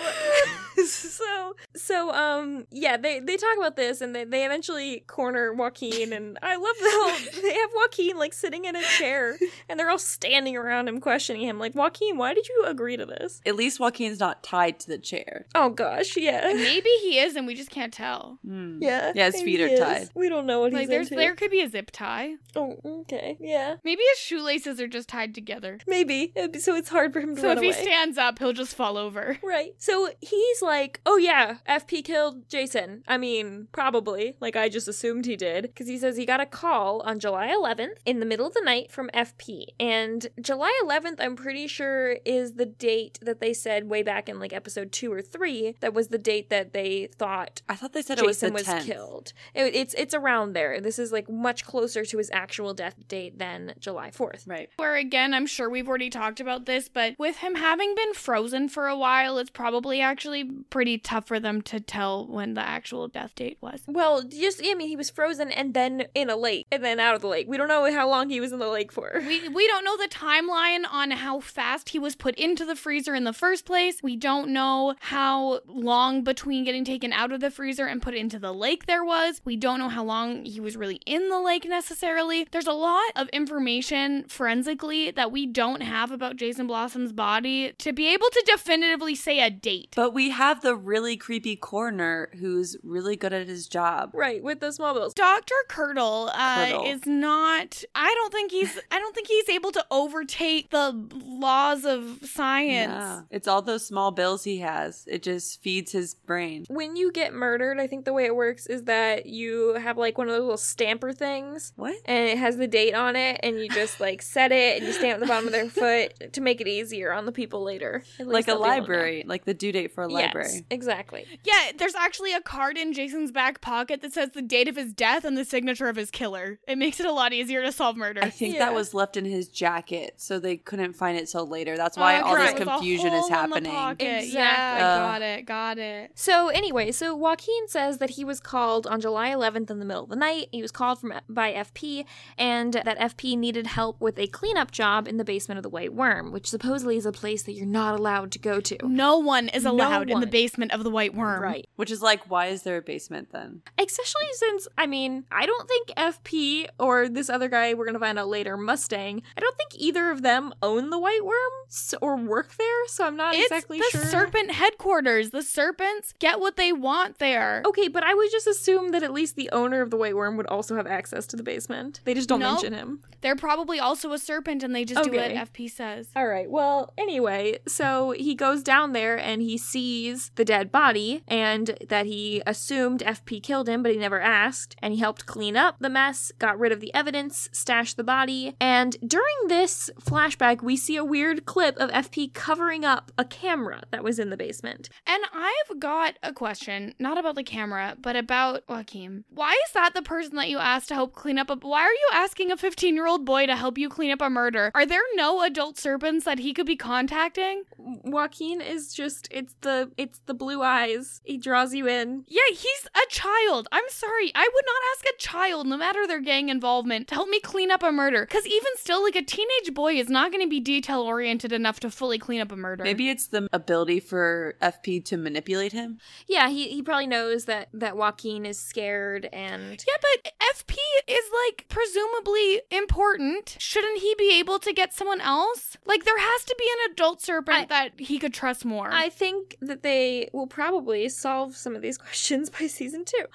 so so um, yeah, they they talk about this and they they eventually corner Joaquin and I love the whole they have Joaquin like sitting in a chair and they're all standing around him questioning him like Joaquin, why did you agree to this? At least Joaquin's not tied to the chair. Oh gosh, yeah, Maybe he is, and we just can't tell. Hmm. yeah, Yeah, his feet are is. tied. We don't know what Like, he's there's into. there could be a zip tie. Oh, okay, yeah, Maybe his shoelaces are just tied together. maybe. Be- So it's hard for him to So run if he stands up, he'll just fall over. Right. So he's like, oh yeah, FP killed Jason. I mean, probably. Like I just assumed he did. Because he says he got a call on July 11th in the middle of the night from FP. And July 11th, I'm pretty sure, is the date that they said way back in like episode two or three. That was the date that they thought I thought they said it was the Jason was, 10th. killed. It- it's it's around there. This is like much closer to his actual death date than July 4th. Right. Where again, I'm sure we've already talked about this, but with him having been frozen for a while, it's probably actually pretty tough for them to tell when the actual death date was. Well, just I mean, he was frozen and then in a lake and then out of the lake. We don't know how long he was in the lake for. We we don't know the timeline on how fast he was put into the freezer in the first place. We don't know how long between getting taken out of the freezer and put into the lake there was. We don't know how long he was really in the lake necessarily. There's a lot of information forensically that we don't have about Jason Blossom's body to be able to definitively say a date. But we have the really creepy coroner who's really good at his job. Right, with the small bills. Dr. Curdle, uh, is not I don't think he's I don't think he's able to overtake the laws of science. Yeah. It's all those small bills he has. It just feeds his brain. When you get murdered, I think the way it works is that you have like one of those little stamper things. What? And it has the date on it, and you just like set it and you stamp the bottom of their foot to make it easier on the people later. Like a they'll be able to know. library, like the due date for a library. Yes, library. exactly. Yeah, there's actually a card in Jason's back pocket that says the date of his death and the signature of his killer. It makes it a lot easier to solve murder. I think Yeah. that was left in his jacket, so they couldn't find it till later. That's why all this right. With a confusion hole is happening. pocket. Yeah, Exactly. Uh. got it, got it. So anyway, so Joaquin says that he was called on July 11th in the middle of the night. He was called from by FP, and that FP needed help with a cleanup job in the basement of the Whyte Wyrm, which supposedly is a place that you're not allowed to go to. No one is No allowed in the basement of the Whyte Wyrm. Right. Which is like, why is there a basement then? Especially since, I mean, I don't think FP or this other guy we're going to find out later, Mustang, I don't think either of them own the Whyte Wyrm s- or work there, so I'm not It's exactly the sure. serpent headquarters. The serpents get what they want there. Okay, but I would just assume that at least the owner of the Whyte Wyrm would also have access to the basement. They just don't Nope. mention him. They're probably also a serpent and they just do what FP says. All right. Well, anyway, so he goes down there and he sees the dead body and that he assumed FP killed him, but he never asked. And he helped clean up the mess, got rid of the evidence, stashed the body. And during this flashback, we see a weird clip of FP covering up a camera that was in the basement. And I've got a question, not about the camera, but about Joaquin. Why is that the person that you asked to help clean up a why are you asking a 15 year old boy to help you clean up a murder? Are there no adult serpents that he could be contacting? Joaquin is just it's the it's the blue eyes. He draws you in. Yeah, he's a child. I'm sorry. I would not ask a child, no matter their gang involvement, to help me clean up a murder. Because even still, like a teenage boy is not going to be detail oriented enough to fully clean up a murder. Maybe it's the ability for FP to manipulate him. Yeah, he, he probably knows that that Joaquin is scared and Yeah, but FP is like presumably important. Shouldn't he be able to get someone else? Like there has to be an adult serpent I- that he could trust more. I think that they will probably solve some of these questions by season two,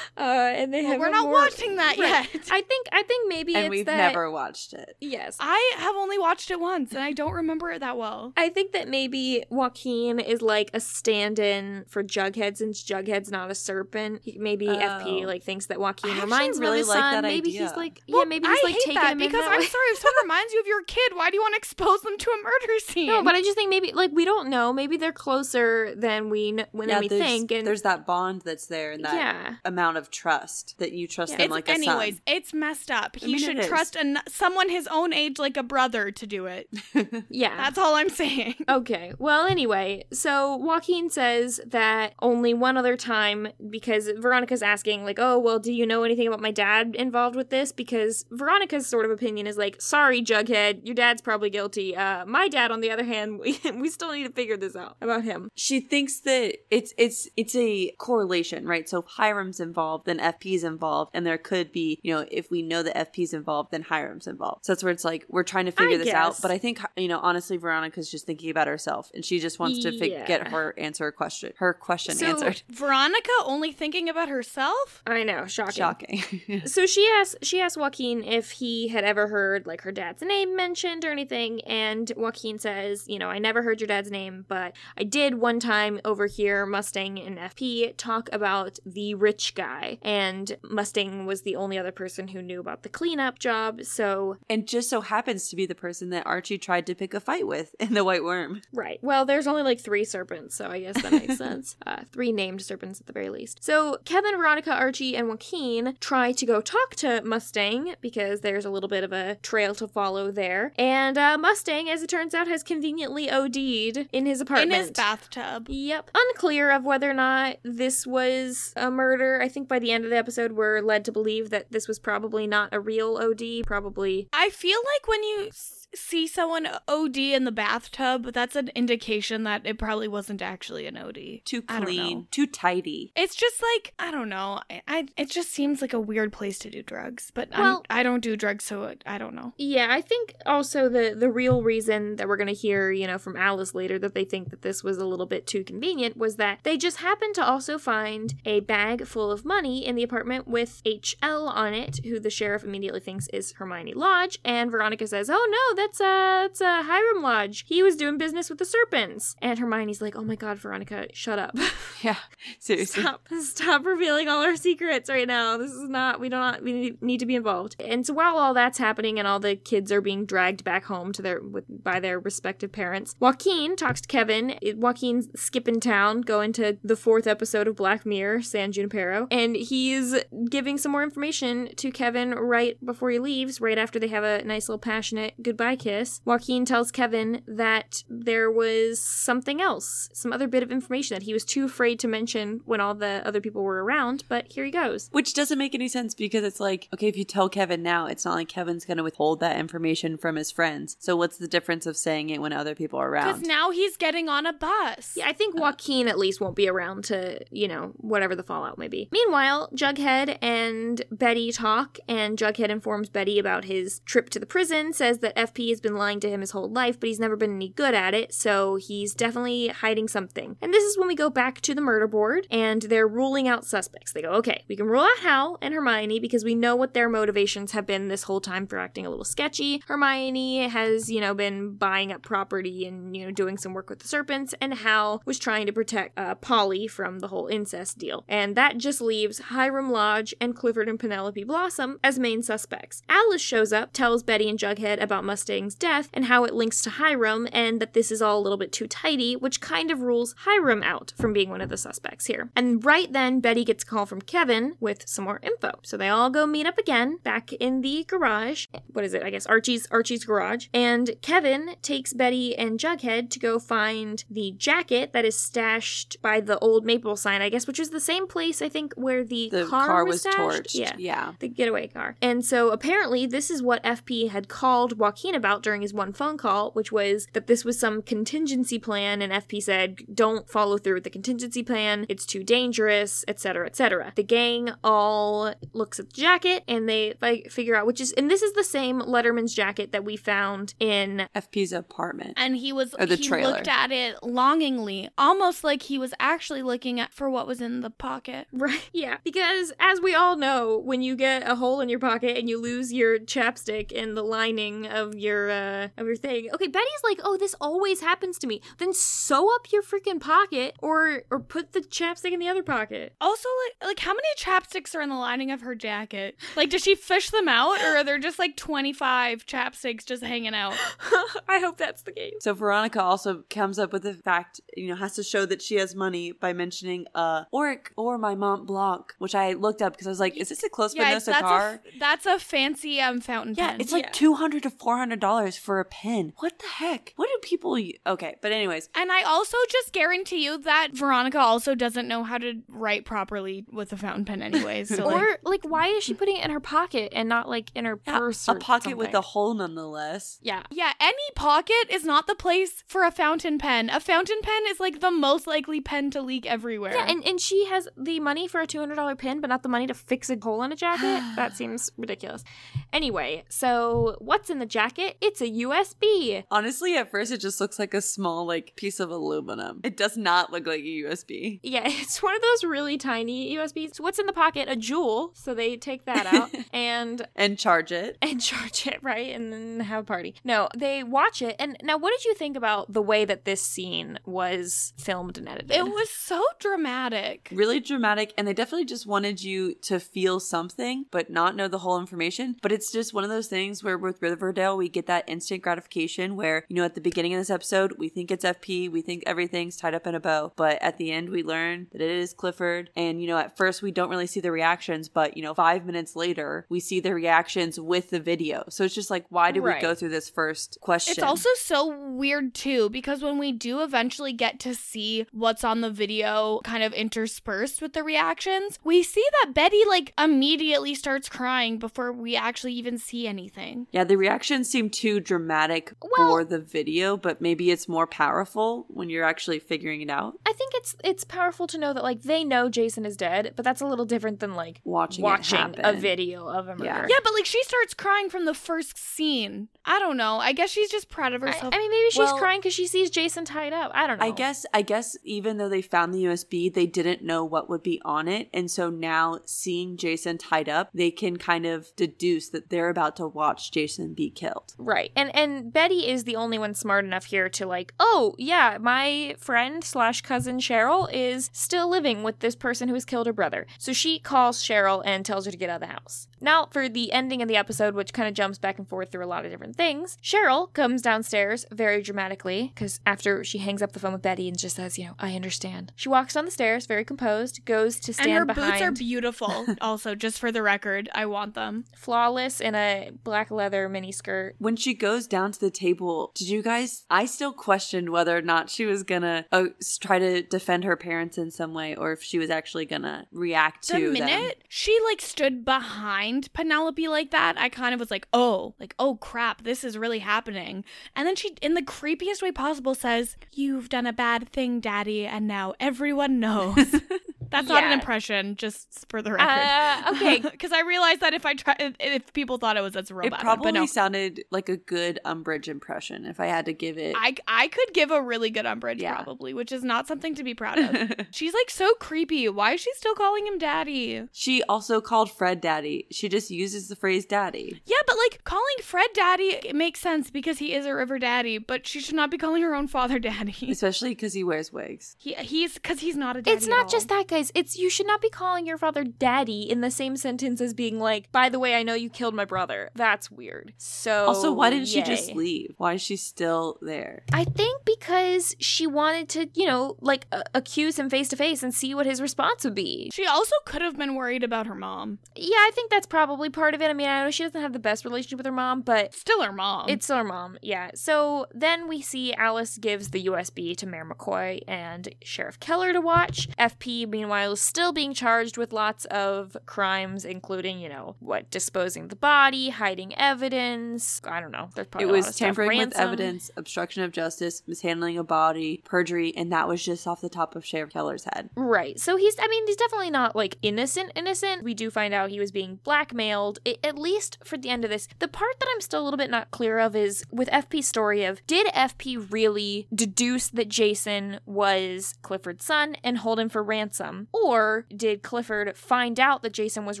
uh, and they Well, have. we're not more- watching that Right. yet. I think. I think maybe and it's we've that, never watched it. Yes. I have only watched it once and I don't remember it that well. I think that maybe Joaquin is like a stand-in for Jughead since Jughead's not a serpent. He, maybe FP Oh. like thinks that Joaquin I actually reminds him really of his like son. that maybe idea. he's like Well, yeah, maybe he's I like hate taking that him in because that I'm way. sorry if someone reminds you of your kid, why do you want to expose them to a murder scene? No, but I just think maybe like we don't know. Maybe they're closer than we kn- than we there's, think. And there's that bond that's there and that Yeah. amount of trust that you trust Yeah. them it's, like a anyways, son. it's messed up. He mean, should trust an- someone his own age, like a brother, to do it. yeah, That's all I'm saying. Okay. Well, anyway, so Joaquin says that only one other time because Veronica's asking, like, oh, well, do you know anything about my dad involved with this? Because Veronica's sort of opinion is like, sorry, Jughead, your dad's probably guilty. Uh, my dad, on the other hand, we, we still need to figure this out about him. she thinks that it's it's it's a correlation, right? So if Hiram's involved, then FP's involved, and there could be, you know, if we know that FP's involved, then Hiram's involved. So that's where it's like we're trying to figure I this out. But I think you know, honestly, Veronica's just thinking about herself, and she just wants to fig- Yeah. get her answer a question, her question So- answered. Veronica only thinking about herself? I know, shocking. Shocking. So she asked she asked Joaquin if he had ever heard like her dad's name mentioned or anything, and Joaquin says, you know, I never heard your dad's name, but I did one time overhear Mustang and FP talk about the rich guy, and Mustang was the only other person who knew about the cleanup job. So and just so happens to be the person that Archie tried to pick a fight with in the Whyte Wyrm. Right. Well, there's only like three serpents, so I guess that makes sense. Uh, three named serpents at the very least. So Kevin, Veronica, Archie, and Joaquin try to go talk to Mustang because there's a little bit of a trail to follow there. And uh, Mustang, as it turns out, has conveniently OD'd in his apartment. In his bathtub. Yep. Unclear of whether or not this was a murder. I think by the end of the episode, we're led to believe that this was probably not a real OD. Probably. I feel like when you see someone OD in the bathtub, that's an indication that it probably wasn't actually an OD. Too clean, too tidy. It's just like I don't know. I, I it just seems like a weird place to do drugs, but Well- I'm, I don't do drugs, so I don't know. Yeah, I think also the the real reason that we're going to hear, you know, from Alice later that they think that this was a little bit too convenient was that they just happened to also find a bag full of money in the apartment with HL on it, who the sheriff immediately thinks is Hermione Lodge, and Veronica says, "Oh no, that's uh that's uh Hiram Lodge. He was doing business with the serpents." And Hermione's like, "Oh my god, Veronica, shut up." Yeah, seriously. Stop! Stop revealing all our secrets right now. This is not. We don't. We need- need to be involved. And so while all that's happening, and all the kids are being dragged back home to their with, by their respective parents, Joaquin talks to Kevin. It- Joaquin's skipping town, going to the fourth episode of Black Mirror, San Junipero, and he's giving some more information to Kevin right before he leaves. Right after they have a nice little passionate goodbye kiss, Joaquin tells Kevin that there was something else, some other bit of information that he was too afraid to mention when all the other people were around. But here he goes. Which doesn't make any sense because it's like, okay, if you tell Kevin now, it's not like Kevin's going to withhold that information from his friends. So what's the difference of saying it when other people are around? Because now he's getting on a bus. Yeah, I think Joaquin at least won't be around to, you know, whatever the fallout may be. Meanwhile, Jughead and Betty talk, and Jughead informs Betty about his trip to the prison, says that FP has been lying to him his whole life, but he's never been any good at it, so he's definitely hiding something. And this is when we go back to the murder board, and they're ruling out suspects. They go, okay, we can rule out Hal and Hermione because we know what their motivations have been this whole time for acting a little sketchy. Hermione has, you know, been buying up property and, you know, doing some work with the serpents, and Hal was trying to protect uh, Polly from the whole incest deal. And that just leaves Hiram Lodge and Clifford and Penelope Blossom as main suspects. Alice shows up, tells Betty and Jughead about Mustang's death and how it links to Hiram, and that this is all a little bit too tidy, which kind of rules Hiram out from being one of the suspects here. And right then, Betty gets a call from Kevin with some more info. So they all go meet up again back in the garage. What is it? I guess Archie's Archie's garage. And Kevin takes Betty and Jughead to go find the jacket that is stashed by the old maple sign, I guess, which is the same place I think where the, the car, car, was, was torched. Yeah yeah. the getaway car. And so apparently, this is what FP had called Joaquin about during his one phone call, which was that this was some contingency plan. And FP said, don't follow through with the contingency plan. It's too dangerous, etc., etc. The gang all looks at the jacket and they fi- figure out which is, and this is the same Letterman's jacket that we found in FP's apartment. And he was Or the he trailer. looked at it longingly, almost like he was actually looking at for what was in the pocket. Right. Yeah. Because as we all know, when you get a hole in your pocket and you lose your chapstick in the lining of your uh of your thing. Okay, Betty's like, "Oh, this always happens to me." Then sew up your freaking pocket or or put the chapstick in the other pocket. Also, like, like how many chapsticks are in the lining of her jacket? Like, does she fish them out, or are there just like twenty five chapsticks just hanging out? I hope that's the case. So Veronica also comes up with the fact, you know, has to show that she has money by mentioning uh Oric or my Mont Blanc, which I looked up because I was like, is this a close but no that's cigar? a that's a fancy um fountain yeah, pen. it's like Yeah. two hundred to four hundred dollars for a pen. What the heck? What do people? u- Okay, but anyways, And I also just guarantee you that Veronica also doesn't know how to write properly with a fountain pen, anyways. So Or like why is she putting it in her pocket and not like in her purse a pocket with a hole nonetheless. Yeah. yeah, any pocket is not the place for a fountain pen. A fountain pen is like the most likely pen to leak everywhere. Yeah, and, and she has the money for a $200 pin, but not the money to fix a hole in a jacket? that seems ridiculous. Anyway, so what's in the jacket? It's a USB. Honestly, at first it just looks like a small like piece of aluminum. It does not look like a USB. Yeah, it's one of those really tiny USBs. So what's in the pocket? A Juul. So they take that out and And charge it. and charge it, right? And then have a party. No, they watch it. And now what did you think about the way that this scene was filmed and edited? it was so dramatic. really dramatic and they definitely just wanted you to feel something but not know the whole information but it's just one of those things where with riverdale we get that instant gratification where, you know, at the beginning of this episode, we think it's FP, we think everything's tied up in a bow, but at the end, we learn that it is Clifford. And, you know, at first, we don't really see the reactions, but, you know, five minutes later, we see the reactions with the video. So it's just like, why did Right. we go through this first question? It's also so weird too because when we do eventually get to see what's on the video kind of interspersed with the reactions, we see that Betty like immediately starts crying before we actually even see anything. Yeah, the reactions seem too dramatic Well- for the video, but maybe it's more powerful when you're actually figuring it out. I think it's it's powerful to know that like they know Jason is dead, but that's a little different than like Watching, watching a video of a murder. Yeah. Yeah, but like she starts crying from the first scene. I don't know. I guess she's just proud of I, herself. I mean, maybe she's Well- crying because she sees Jason tied up. I don't know. I guess I guess even though they found the USB, they didn't know what would be on it, and so now seeing Jason tied up, they can kind of deduce that they're about to watch Jason be killed. Right. And and Betty is the only one smart enough here to like, oh yeah, my friend slash cousin Cheryl is still living with this person who has killed her brother. So she calls Cheryl and tells her to get out of the house. Now for the ending of the episode, which kind of jumps back and forth through a lot of different things, Cheryl comes downstairs very dramatically, because after she hangs up the phone with Betty and just says, you know, I understand. She walks down the stairs, very composed, goes to stand behind and her behind boots are beautiful. also, just for the record, I want them. flawless in a black leather mini skirt. When she goes down to the table, did you guys? I still questioned whether or not she was gonna uh, try to defend her parents in some way, or if she was actually gonna react to the them. minute she like stood behind Penelope like that, I kind of was like, oh, like, oh crap, this is really happening. And then she, in the creepiest way possible, says, You've done a bad thing, Daddy, and now everyone knows. That's not an impression, just for the record. Uh, okay. Because I realized that if I try, if- if people thought it was, that's a real It bad one, probably but no. sounded like a good Umbridge impression if I had to give it. I, I could give a really good Umbridge Yeah. probably, which is not something to be proud of. She's like so creepy. Why is she still calling him daddy? she also called Fred daddy. She just uses the phrase daddy. Yeah, but like calling Fred daddy it makes sense because he is a river daddy, but she should not be calling her own father daddy. Especially because he wears wigs. He, he's because he's not a daddy. It's at not all. just that, guys. It's you should not be calling your father daddy in the same sentence as being like, by the way, I know you killed my brother. That's weird. So Also, why didn't she just leave? Why is she still there? I think because she wanted to, you know, like uh, accuse him face to face and see what his response would be. She also could have been worried about her mom. Yeah, I think that's probably part of it. I mean, I know she doesn't have the best relationship with her mom, but Still her mom. It's still her mom, yeah. So then we see Alice gives the USB to Mayor McCoy and Sheriff Keller to watch. FP, meanwhile, is still being charged with lots of crimes, including, you know, what, disposing the body, hiding evidence. I don't know. There's probably it was tampering with evidence, obstruction of justice, mishandling a body, perjury, and that was just off the top of Sheriff Keller's head. Right. So he's, I mean, he's definitely not like innocent, innocent. We do find out he was being blackmailed, at least for the end of this. The part that I'm still a little bit not clear of is with FP's story of did FP really deduce that Jason was Clifford's son and hold him for ransom? Or did Clifford find out that Jason was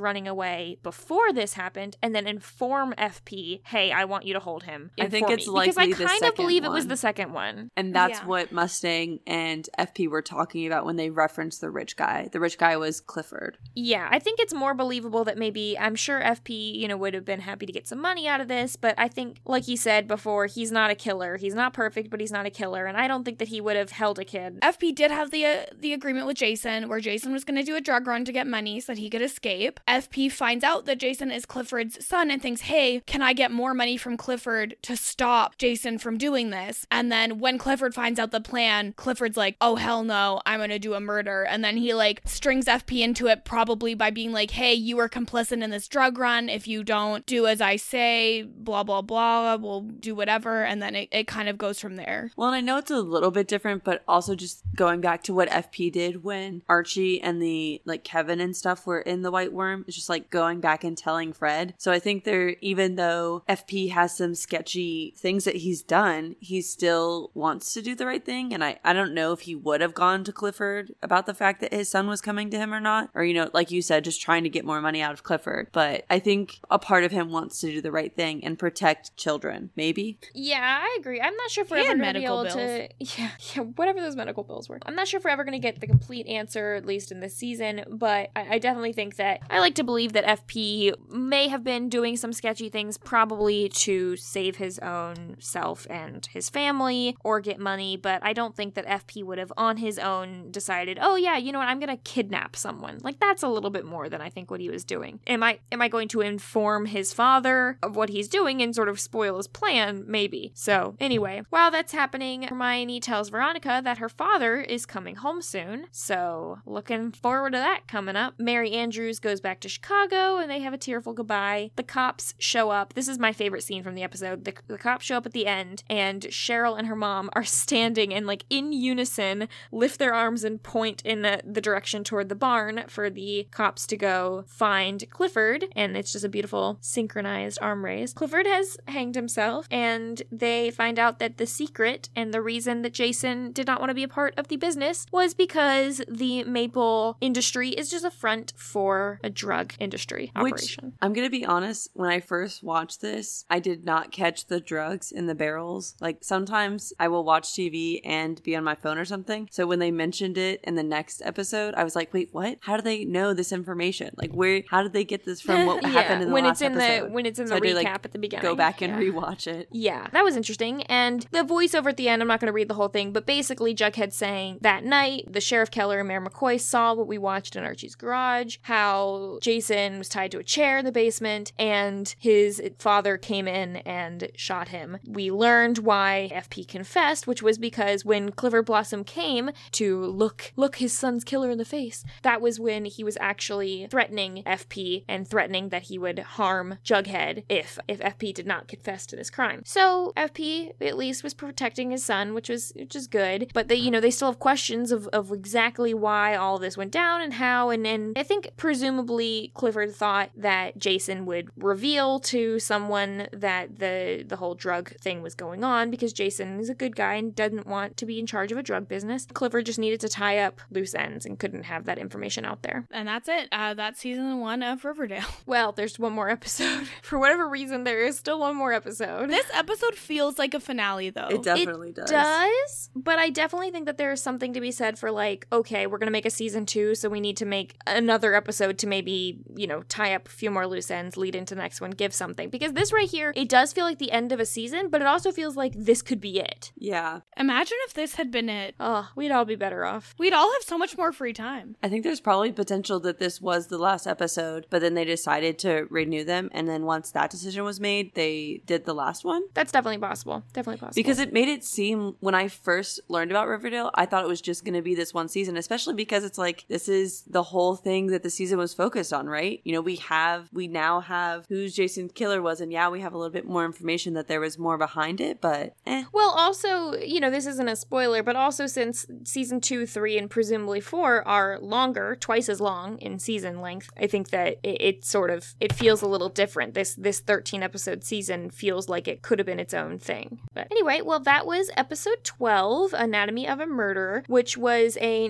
running away before this happened and then inform FP, hey, I want you to hold him? I think it's me. Because I likely the kind of second believe it was one. the second one. And that's Yeah. what Mustang and FP were talking about when they referenced the rich guy. The rich guy was Clifford. Yeah, I think it's more believable that maybe I'm sure FP, you know, would have been happy to get some money out of this, but I think like he said before, he's not a killer. He's not perfect, but he's not a killer, and I don't think that he would have held a kid. FP did have the uh, the agreement with Jason where Jason was going to do a drug run to get money so that he could escape. FP finds out that Jason is Clifford's son and thinks, "Hey, can I get more money from Clifford to stop Jason from doing this?" And then when Clifford finds out the plan, Clifford's like, "Oh hell no, I'm going to do a murder." And then he like strings FP into it probably by being like, "Hey, you were complicit in this drug run. If you don't do as I say, blah blah blah, we'll do whatever." And then it, it kind of goes from there. Well, and I know it's a little bit different, but also just going back to what FP did when Archie and the like Kevin and stuff were in the Whyte Wyrm. It's just like going back and telling Fred. So I think there, even though FP has some sketchy things that he's done, he still wants to do the right thing. And I, I don't know if he would have gone to Clifford about the fact that his son was coming to him or not, or you know, like you said, just trying to get more money out of Clifford. But I think a part of him wants to do the right thing and protect children. Maybe. Yeah, I agree. I'm not sure if we're He ever had going to be medical able to. Yeah, yeah, whatever those medical bills were. I'm not sure if we're ever going to get the complete answer at least in this season. But I, I definitely think that I like to believe that FP may have been doing some sketchy things, probably to save his own self and his family or get money. But I don't think that FP would have on his own decided, oh yeah, you know what, I'm gonna kidnap someone. Like that's a little bit more than I think what he was doing. Am I am I going to inform his father of what he's doing and sort of spoil his plan? Maybe. So anyway, while that's happening, Hermione tells Veronica that her father is coming home soon. So looking forward to that coming up. Mary Andrews goes back to Chicago and they have a tearful goodbye. The cops show up. This is my favorite scene from the episode. The, the cops show up at the end and Cheryl and her mom are standing and like in unison lift their arms and point in the, the direction toward the barn for the cops to go find Clifford. And it's just a beautiful synchronized arm raise. Clifford has hanged himself and they find out that the secret and the reason that Jason did not want to be a part of the business was because the maple industry is just a front for a drug industry Which operation. I'm gonna be honest, when I first watched this, I did not catch the drugs in the barrels. Like sometimes I will watch TV and be on my phone or something. So when they mentioned it in the next episode, I was like, wait, what? How do they know this information? Like where how did they get this from what happened in the when last it's in episode? the when it's in So the recap like, at the beginning. Go back and Yeah. rewatch it. Yeah, that was interesting. And the voiceover at the end, I'm not going to read the whole thing, but basically, Jughead saying that night, the Sheriff Keller and Mayor McCoy saw what we watched in Archie's garage, how Jason was tied to a chair in the basement, and his father came in and shot him. We learned why FP confessed, which was because when Clifford Blossom came to look look his son's killer in the face, that was when he was actually threatening FP and threatening that he would harm Jughead if if FP did not confess to this crime. So FP at least was protecting his son, which was which is good. But they you know they still have questions of, of exactly why all this went down and how and and I think presumably Clifford thought that Jason would reveal to someone that the the whole drug thing was going on because Jason is a good guy and doesn't want to be in charge of a drug business. Clifford just needed to tie up loose ends and couldn't have that information out there. And that's it. Uh, that's season one of Riverdale. Well, there's one more episode. For whatever reason, there is still one more episode. This episode feels like a finale, though. It definitely does. does, but I definitely think that there is something to be said for like, okay, we're gonna make a season two, so we need to make another episode to maybe, you know, tie up a few more loose ends, lead into the next one, give something. Because this right here, it does feel like the end of a season, but it also feels like this could be it. Yeah. Imagine if this had been it. Oh, we'd all be better off. We'd all have so much more free time. I think there's probably potential that this was the last episode, but then they decided to renew them. And then once that decision was made, they did the last one. That's definitely possible. Definitely possible. Because it made it seem when I first learned about Riverdale, I thought it was just going to be this one season, especially because it's like this is the whole thing that the season was focused on, right? You know, we have, we now have who's Jason's killer was, and yeah, we have a little bit more information that there was more behind it, but eh. Well, also, you know, this isn't a spoiler, but also since season two, three, and presumably four are longer, twice as long in season length, I think that it, it sort of it feels a little different. This this thirteen episode season feels like it could have been its own thing. But anyway, well, that was episode twelve, Anatomy of a Murder, which was a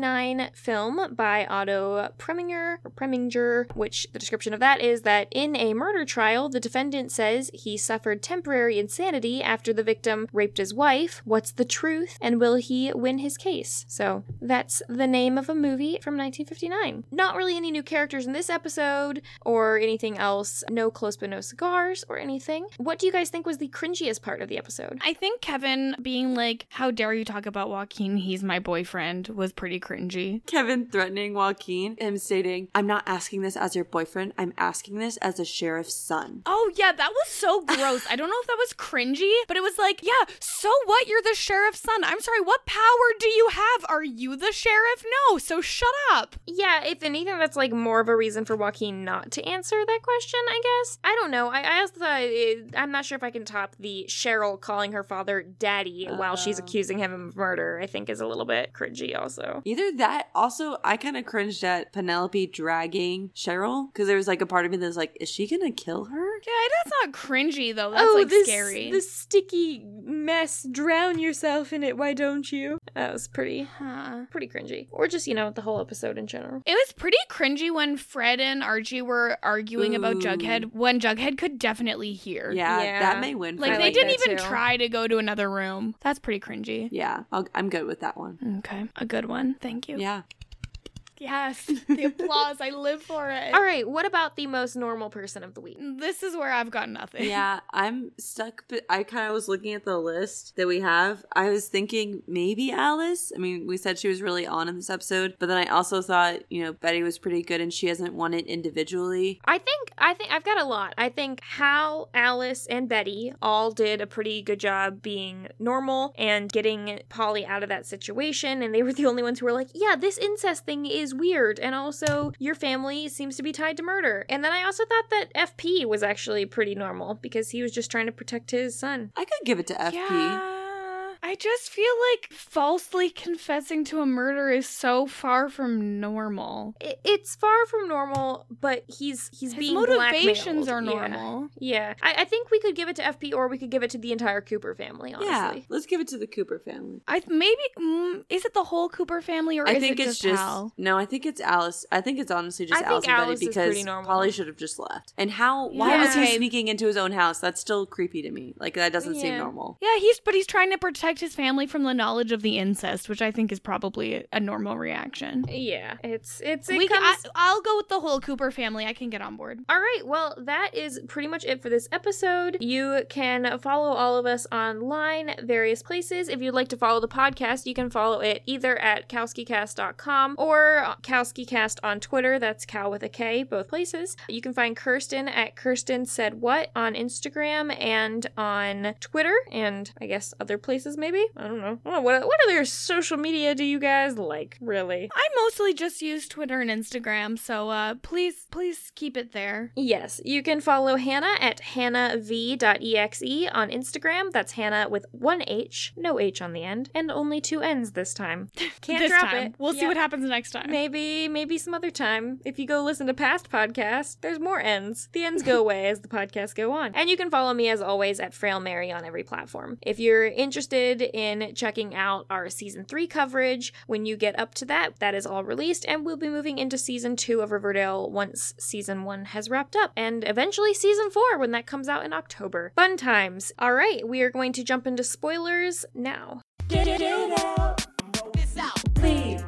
1959 film by Otto Preminger Preminger, which the description of that is that in a murder trial, the defendant says he suffered temporary insanity after the victim raped his wife. What's the truth? And will he win his case? So that's the name of a movie from 1959. Not really any new characters in this episode or anything else. No close but no cigars or anything. What do you guys think was the cringiest part of the episode? I think Kevin being like, How dare you talk about Joaquin? He's my boyfriend, was pretty. Kevin threatening Joaquin, him stating, I'm not asking this as your boyfriend, I'm asking this as a sheriff's son. Oh, yeah, that was so gross. I don't know if that was cringy, but it was like, Yeah, so what? You're the sheriff's son. I'm sorry, what power do you have? Are you the sheriff? No, so shut up. Yeah, if anything, that's like more of a reason for Joaquin not to answer that question, I guess. I don't know. I, I also thought it, I'm not sure if I can top the Cheryl calling her father daddy while she's Oh. accusing him of murder, I think is a little bit cringy also. Either that, also, I kind of cringed at Penelope dragging Cheryl because there was like a part of me that was like, is she gonna kill her? Yeah, that's not cringy though. That's oh, like this, scary. this sticky mess. Drown yourself in it. Why don't you? That was pretty, Huh. pretty cringy. Or just, you know, the whole episode in general. It was pretty cringy when Fred and Archie were arguing about Jughead when Jughead could definitely hear. Yeah, Yeah. that may win. Like I they like didn't even too. try to go to another room. That's pretty cringy. Yeah, I'll, I'm good with that one. Okay, a good one. Thank you. Yeah. Yes, the applause. I live for it. All right, what about the most normal person of the week? This is where I've got nothing. Yeah, I'm stuck. But I kind of was looking at the list that we have. I was thinking maybe Alice. I mean, we said she was really on in this episode, but then I also thought, you know, Betty was pretty good and she hasn't won it individually. I think I think I've got a lot. I think how Alice, and Betty all did a pretty good job being normal and getting Polly out of that situation, and they were the only ones who were like, "Yeah, this incest thing is weird," and also your family seems to be tied to murder. And then I also thought that FP was actually pretty normal because he was just trying to protect his son. I could give it to FP. Yeah. I just feel like falsely confessing to a murder is so far from normal. I- It's far from normal, but he's he's His being motivations blackmailed. are normal. Yeah, I, I think we could give it to FP or we could give it to the entire Cooper family, honestly. Yeah, let's give it to the Cooper family. I maybe mm, is it the whole Cooper family or I is think it it's just, just Hal? no. I think it's Alice. I think it's honestly just I think Alice and Alice Betty is because normal. Polly should have just left. And how? Why was he sneaking into his own house? That's still creepy to me. Like that doesn't seem normal. Yeah, he's but he's trying to protect his family from the knowledge of the incest, which I think is probably a normal reaction. Yeah, it's it's it We can, comes. I, I'll go with the whole Cooper family. I can get on board. all right, well, that is pretty much it for this episode. You can follow all of us online, various places. If you'd like to follow the podcast, you can follow it either at kowskicast.com or kowskicast on Twitter. That's cow with a K, both places. You can find Kirsten at Kirsten Said What on Instagram and on Twitter, and I guess other places maybe. I don't know. I don't know. What, what other social media do you guys like, really? I mostly just use Twitter and Instagram, so uh, please, please keep it there. Yes, you can follow Hannah at hannahv.exe on Instagram. That's Hannah with one H, no H on the end, and only two N's this time. Can't this drop time. it. We'll see what happens next time. Maybe, maybe some other time. If you go listen to past podcasts, there's more ends. The ends go away as the podcasts go on. And you can follow me as always at Frail Mary on every platform. If you're interested in checking out our season three coverage, when you get up to that, that is all released, and we'll be moving into season two of Riverdale once season one has wrapped up, and eventually season four when that comes out in October. Fun times. All right, we are going to jump into spoilers now. Leave.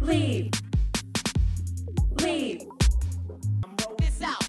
Leave. Leave.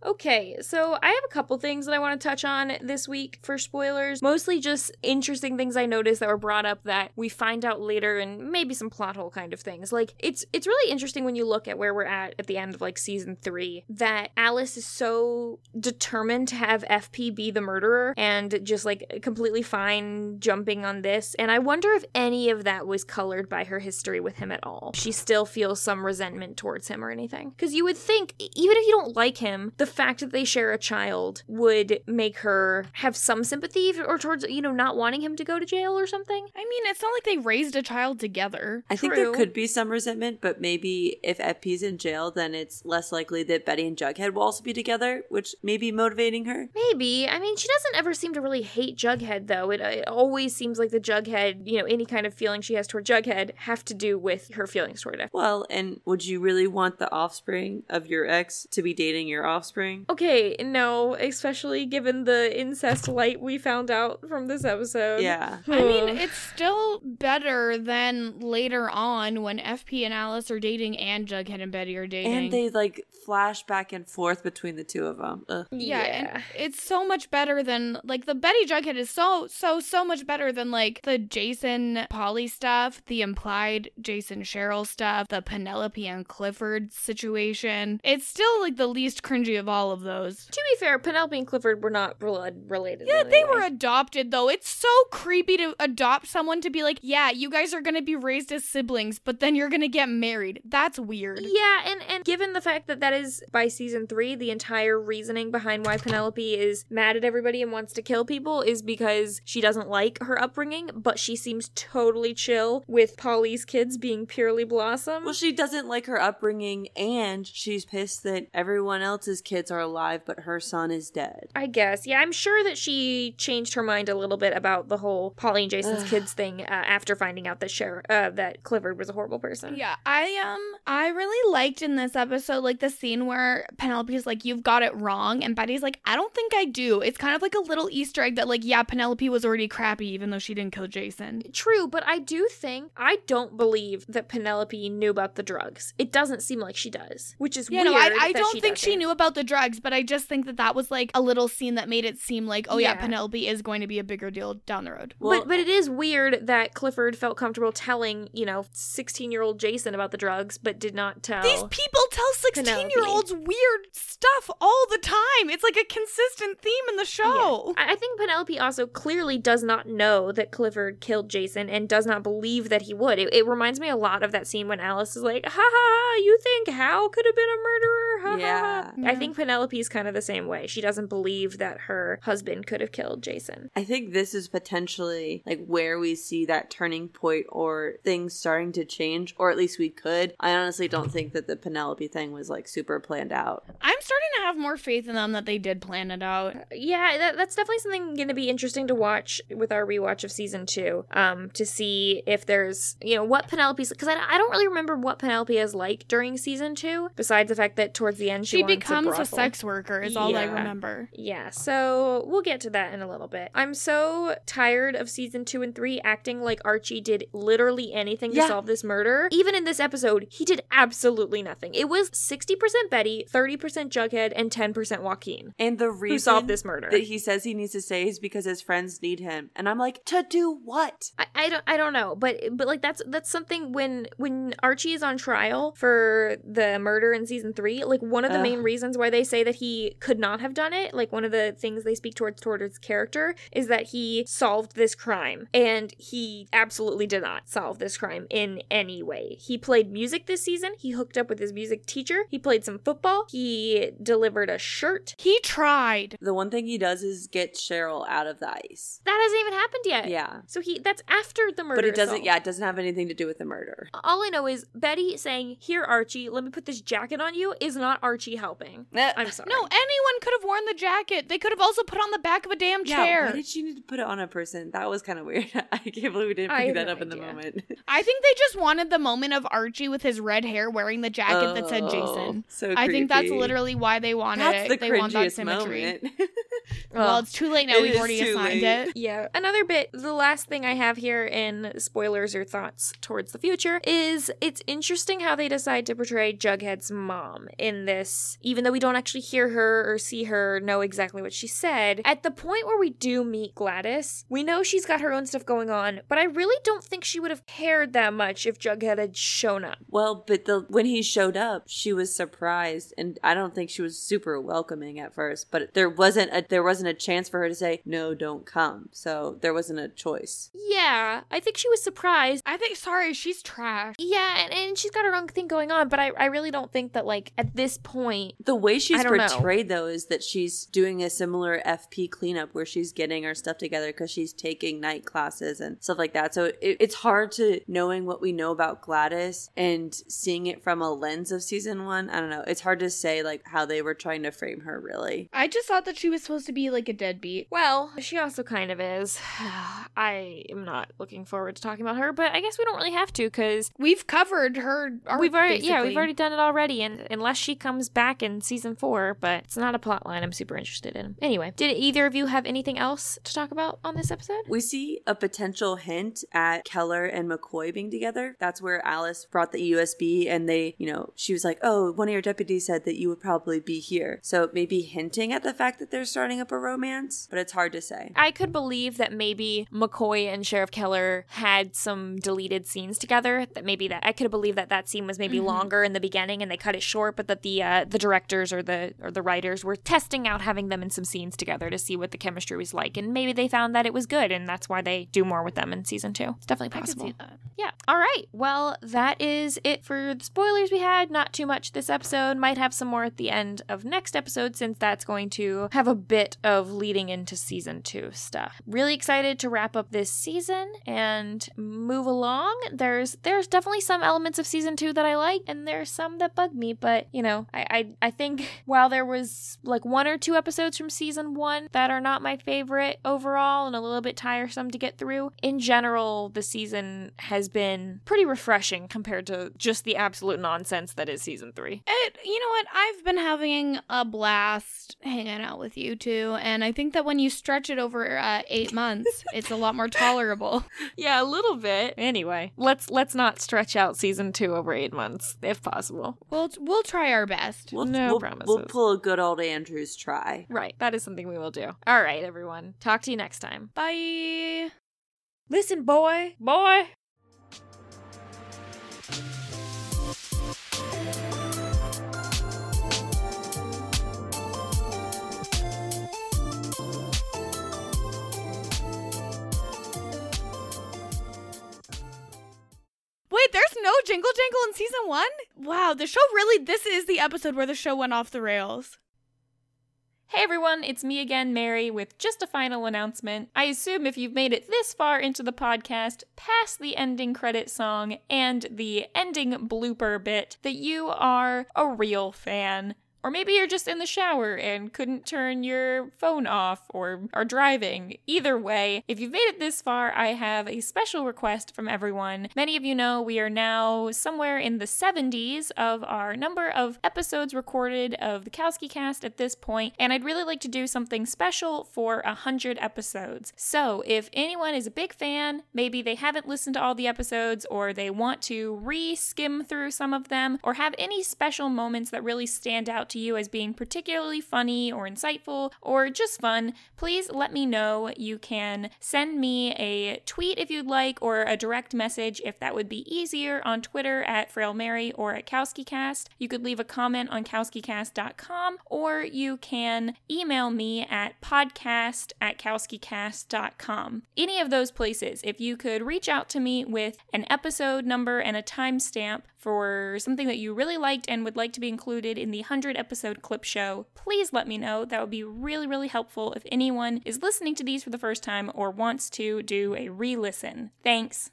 Okay, so I have a couple things that I want to touch on this week for spoilers. Mostly just interesting things I noticed that were brought up that we find out later and maybe some plot hole kind of things. Like it's it's really interesting when you look at where we're at at the end of like season 3 that Alice is so determined to have FP be the murderer and just like completely fine jumping on this. And I wonder if any of that was colored by her history with him at all. She still feels some resentment towards him or anything. Cuz you would think even if you don't like him, the fact that they share a child would make her have some sympathy or towards, you know, not wanting him to go to jail or something. I mean, it's not like they raised a child together. I think there could be some resentment, but maybe if FP's in jail, then it's less likely that Betty and Jughead will also be together, which may be motivating her. Maybe. I mean, she doesn't ever seem to really hate Jughead, though. It, it always seems like the Jughead, you know, any kind of feeling she has toward Jughead have to do with her feelings toward FP. Well, and would you really want the offspring of your ex to be dating your offspring? Okay, no, especially given the incest light we found out from this episode. Yeah. I mean, it's still better than later on when FP and Alice are dating and Jughead and Betty are dating. And they like flash back and forth between the two of them. Ugh. yeah, and it's so much better than like the Betty Jughead is so so so much better than like the Jason Polly stuff, the implied Jason Cheryl stuff, the Penelope and Clifford situation. It's still like the least cringy of all of those. To be fair, Penelope and Clifford were not blood related. Yeah, they any were adopted though. It's so creepy to adopt someone to be like, yeah, you guys are gonna be raised as siblings, but then you're gonna get married. That's weird. Yeah, and and given the fact that that is by season three, the entire reasoning behind why Penelope is mad at everybody and wants to kill people is because she doesn't like her upbringing, but she seems totally chill with Polly's kids being purely Blossom. Well, she doesn't like her upbringing, and she's pissed that everyone else's kids are are alive, but her son is dead. I guess. Yeah, I'm sure that she changed her mind a little bit about the whole Polly and Jason's kids thing uh, after finding out that Cher- uh, that Clifford was a horrible person. Yeah, I um I really liked in this episode like the scene where Penelope's like, You've got it wrong, and Betty's like, I don't think I do. It's kind of like a little Easter egg that like, yeah, Penelope was already crappy even though she didn't kill Jason. True, but I do think I don't believe that Penelope knew about the drugs. It doesn't seem like she does, which is Yeah, weird. no, I, I don't she think she doesn't. knew about the drugs, but I just think that that was like a little scene that made it seem like, oh yeah, Yeah. Penelope is going to be a bigger deal down the road. Well, but but it is weird that Clifford felt comfortable telling you know sixteen year old Jason about the drugs, but did not tell. These people tell 16 year olds weird stuff all the time. It's like a consistent theme in the show. I I think Penelope also clearly does not know that Clifford killed Jason and does not believe that he would. It, it reminds me a lot of that scene when Alice is like, "Ha ha ha! You think Hal could have been a murderer?" Ha, ha, Yeah. ha." I think Penelope's kind of the same way. She doesn't believe that her husband could have killed Jason. I think this is potentially like where we see that turning point or things starting to change, or at least we could. I honestly don't think that the Penelope thing was like super planned out. I'm starting to have more faith in them that they did plan it out. Yeah, that, that's definitely something going to be interesting to watch with our rewatch of season two. Um, to see if there's you know what Penelope's because I, I don't really remember what Penelope is like during season two. Besides the fact that towards the end she, She wants becomes a, brothel. sex worker, is all I remember. Yeah, so we'll get to that in a little bit. I'm so tired of season two and three acting like Archie did literally anything to solve this murder. Even in this episode, he did absolutely nothing. It was 60% Betty, 30% Jughead, and 10% Joaquin And the reason who solved this murder. that he says he needs to stay is because his friends need him. And I'm like, to do what? I, I don't I don't know, but but like that's that's something when when Archie is on trial for the murder in season three, like one of the Ugh. main reasons why they say that he could not have done it, like one of the things they speak towards towards his character is that he solved this crime. And he absolutely did not solve this crime in any way. He played music this season, he hooked up with his music teacher, he played some football, he delivered a shirt. He tried. The one thing he does is get Cheryl out of the ice. That hasn't even happened yet. Yeah. So he that's after the murder. But it doesn't, solved. yeah, it doesn't have anything to do with the murder. All I know is Betty saying, Here, Archie, let me put this jacket on you, is not Archie helping. Eh, I'm sorry. No, anyone could have worn the jacket. They could have also put on the back of a damn Yeah, chair. why did she need to put it on a person? That was kind of weird. I can't believe we didn't I pick that no up in the moment. I think they just wanted the moment of Archie with his red hair wearing the jacket that said Oh, Jason. So I think that's literally why they wanted That's it. the they want that symmetry. moment. Well, Ugh. it's too late now. We've already assigned late. it. Yeah. Another bit, the last thing I have here in spoilers or thoughts towards the future is it's interesting how they decide to portray Jughead's mom in this, even though we don't actually hear her or see her know exactly what she said. At the point where we do meet Gladys, we know she's got her own stuff going on, but I really don't think she would have cared that much if Jughead had shown up. well, but the when he showed up, she was surprised, and I don't think she was super welcoming at first. But there wasn't a there wasn't a chance for her to say no, don't come. So there wasn't a choice. Yeah, I think she was surprised. I think, sorry, she's trash. Yeah, and, and she's got her own thing going on, but I, I really don't think that, like, at this point, The way she's I don't know. portrayed though is that she's doing a similar FP cleanup where she's getting her stuff together because she's taking night classes and stuff like that. So it, it's hard to knowing what we know about Gladys and seeing it from a lens of season one. I don't know. It's hard to say like how they were trying to frame her really. I just thought that she was supposed to be like a deadbeat. well, she also kind of is. I am not looking forward to talking about her, but I guess we don't really have to because We've covered her. Arc, we've already, yeah, we've already done it already, and unless she comes back in season four, but it's not a plot line I'm super interested in. Anyway, did either of you have anything else to talk about on this episode? We see a potential hint at Keller and McCoy being together. That's where Alice brought the USB and they, you know, she was like, oh, one of your deputies said that you would probably be here. So maybe hinting at the fact that they're starting up a romance, but it's hard to say. I could believe that maybe McCoy and Sheriff Keller had some deleted scenes together. That maybe that I could believe that that scene was maybe mm-hmm. longer in the beginning and they cut it short, but that the uh, the directors or the or the writers were testing out having them in some scenes together to see what the chemistry was like, and maybe they found that it was good, and that's why they do more with them in season two. It's definitely I could possible. see that. Yeah. All right. Well, that is it for the spoilers we had. Not too much this episode. Might have some more at the end of next episode since that's going to have a bit bit of leading into season two stuff. Really excited to wrap up this season and move along. There's there's definitely some elements of season two that I like, and there's some that bug me. But you know, I I, I think while there was like one or two episodes from season one that are not my favorite overall and a little bit tiresome to get through, in general, the season has been pretty refreshing compared to just the absolute nonsense that is season three. It, you know what? I've been having a blast hanging out with you two, and I think that when you stretch it over uh, eight months, it's a lot more tolerable. Yeah, a little bit. Anyway, let's let's not stretch out season two over eight months if possible. We'll we'll try our best. We'll, No we'll, promises. we'll pull a good old Andrews try. Right, that is something we will do. All right, everyone. Talk to you next time. Bye. Listen, boy, boy. Wait, there's no Jingle Jangle in season one? Wow, the show really, this is the episode where the show went off the rails. Hey everyone, it's me again, Mary, with just a final announcement. I assume if you've made it this far into the podcast, past the ending credit song and the ending blooper bit, that you are a real fan. Or maybe you're just in the shower and couldn't turn your phone off or are driving. Either way, if you've made it this far, I have a special request from everyone. Many of you know we are now somewhere in the 70s of our number of episodes recorded of the Kowski cast at this point, and I'd really like to do something special for 100 episodes. So if anyone is a big fan, maybe they haven't listened to all the episodes or they want to re skim through some of them or have any special moments that really stand out to you as being particularly funny or insightful or just fun, please let me know. You can send me a tweet if you'd like or a direct message if that would be easier on Twitter at FrailMary or at KowskiCast. You could leave a comment on KowskiCast.com or you can email me at podcast at KowskiCast.com. Any of those places, if you could reach out to me with an episode number and a timestamp for something that you really liked and would like to be included in the 100 episode clip show, please let me know. That would be really, really helpful if anyone is listening to these for the first time or wants to do a re listen. Thanks.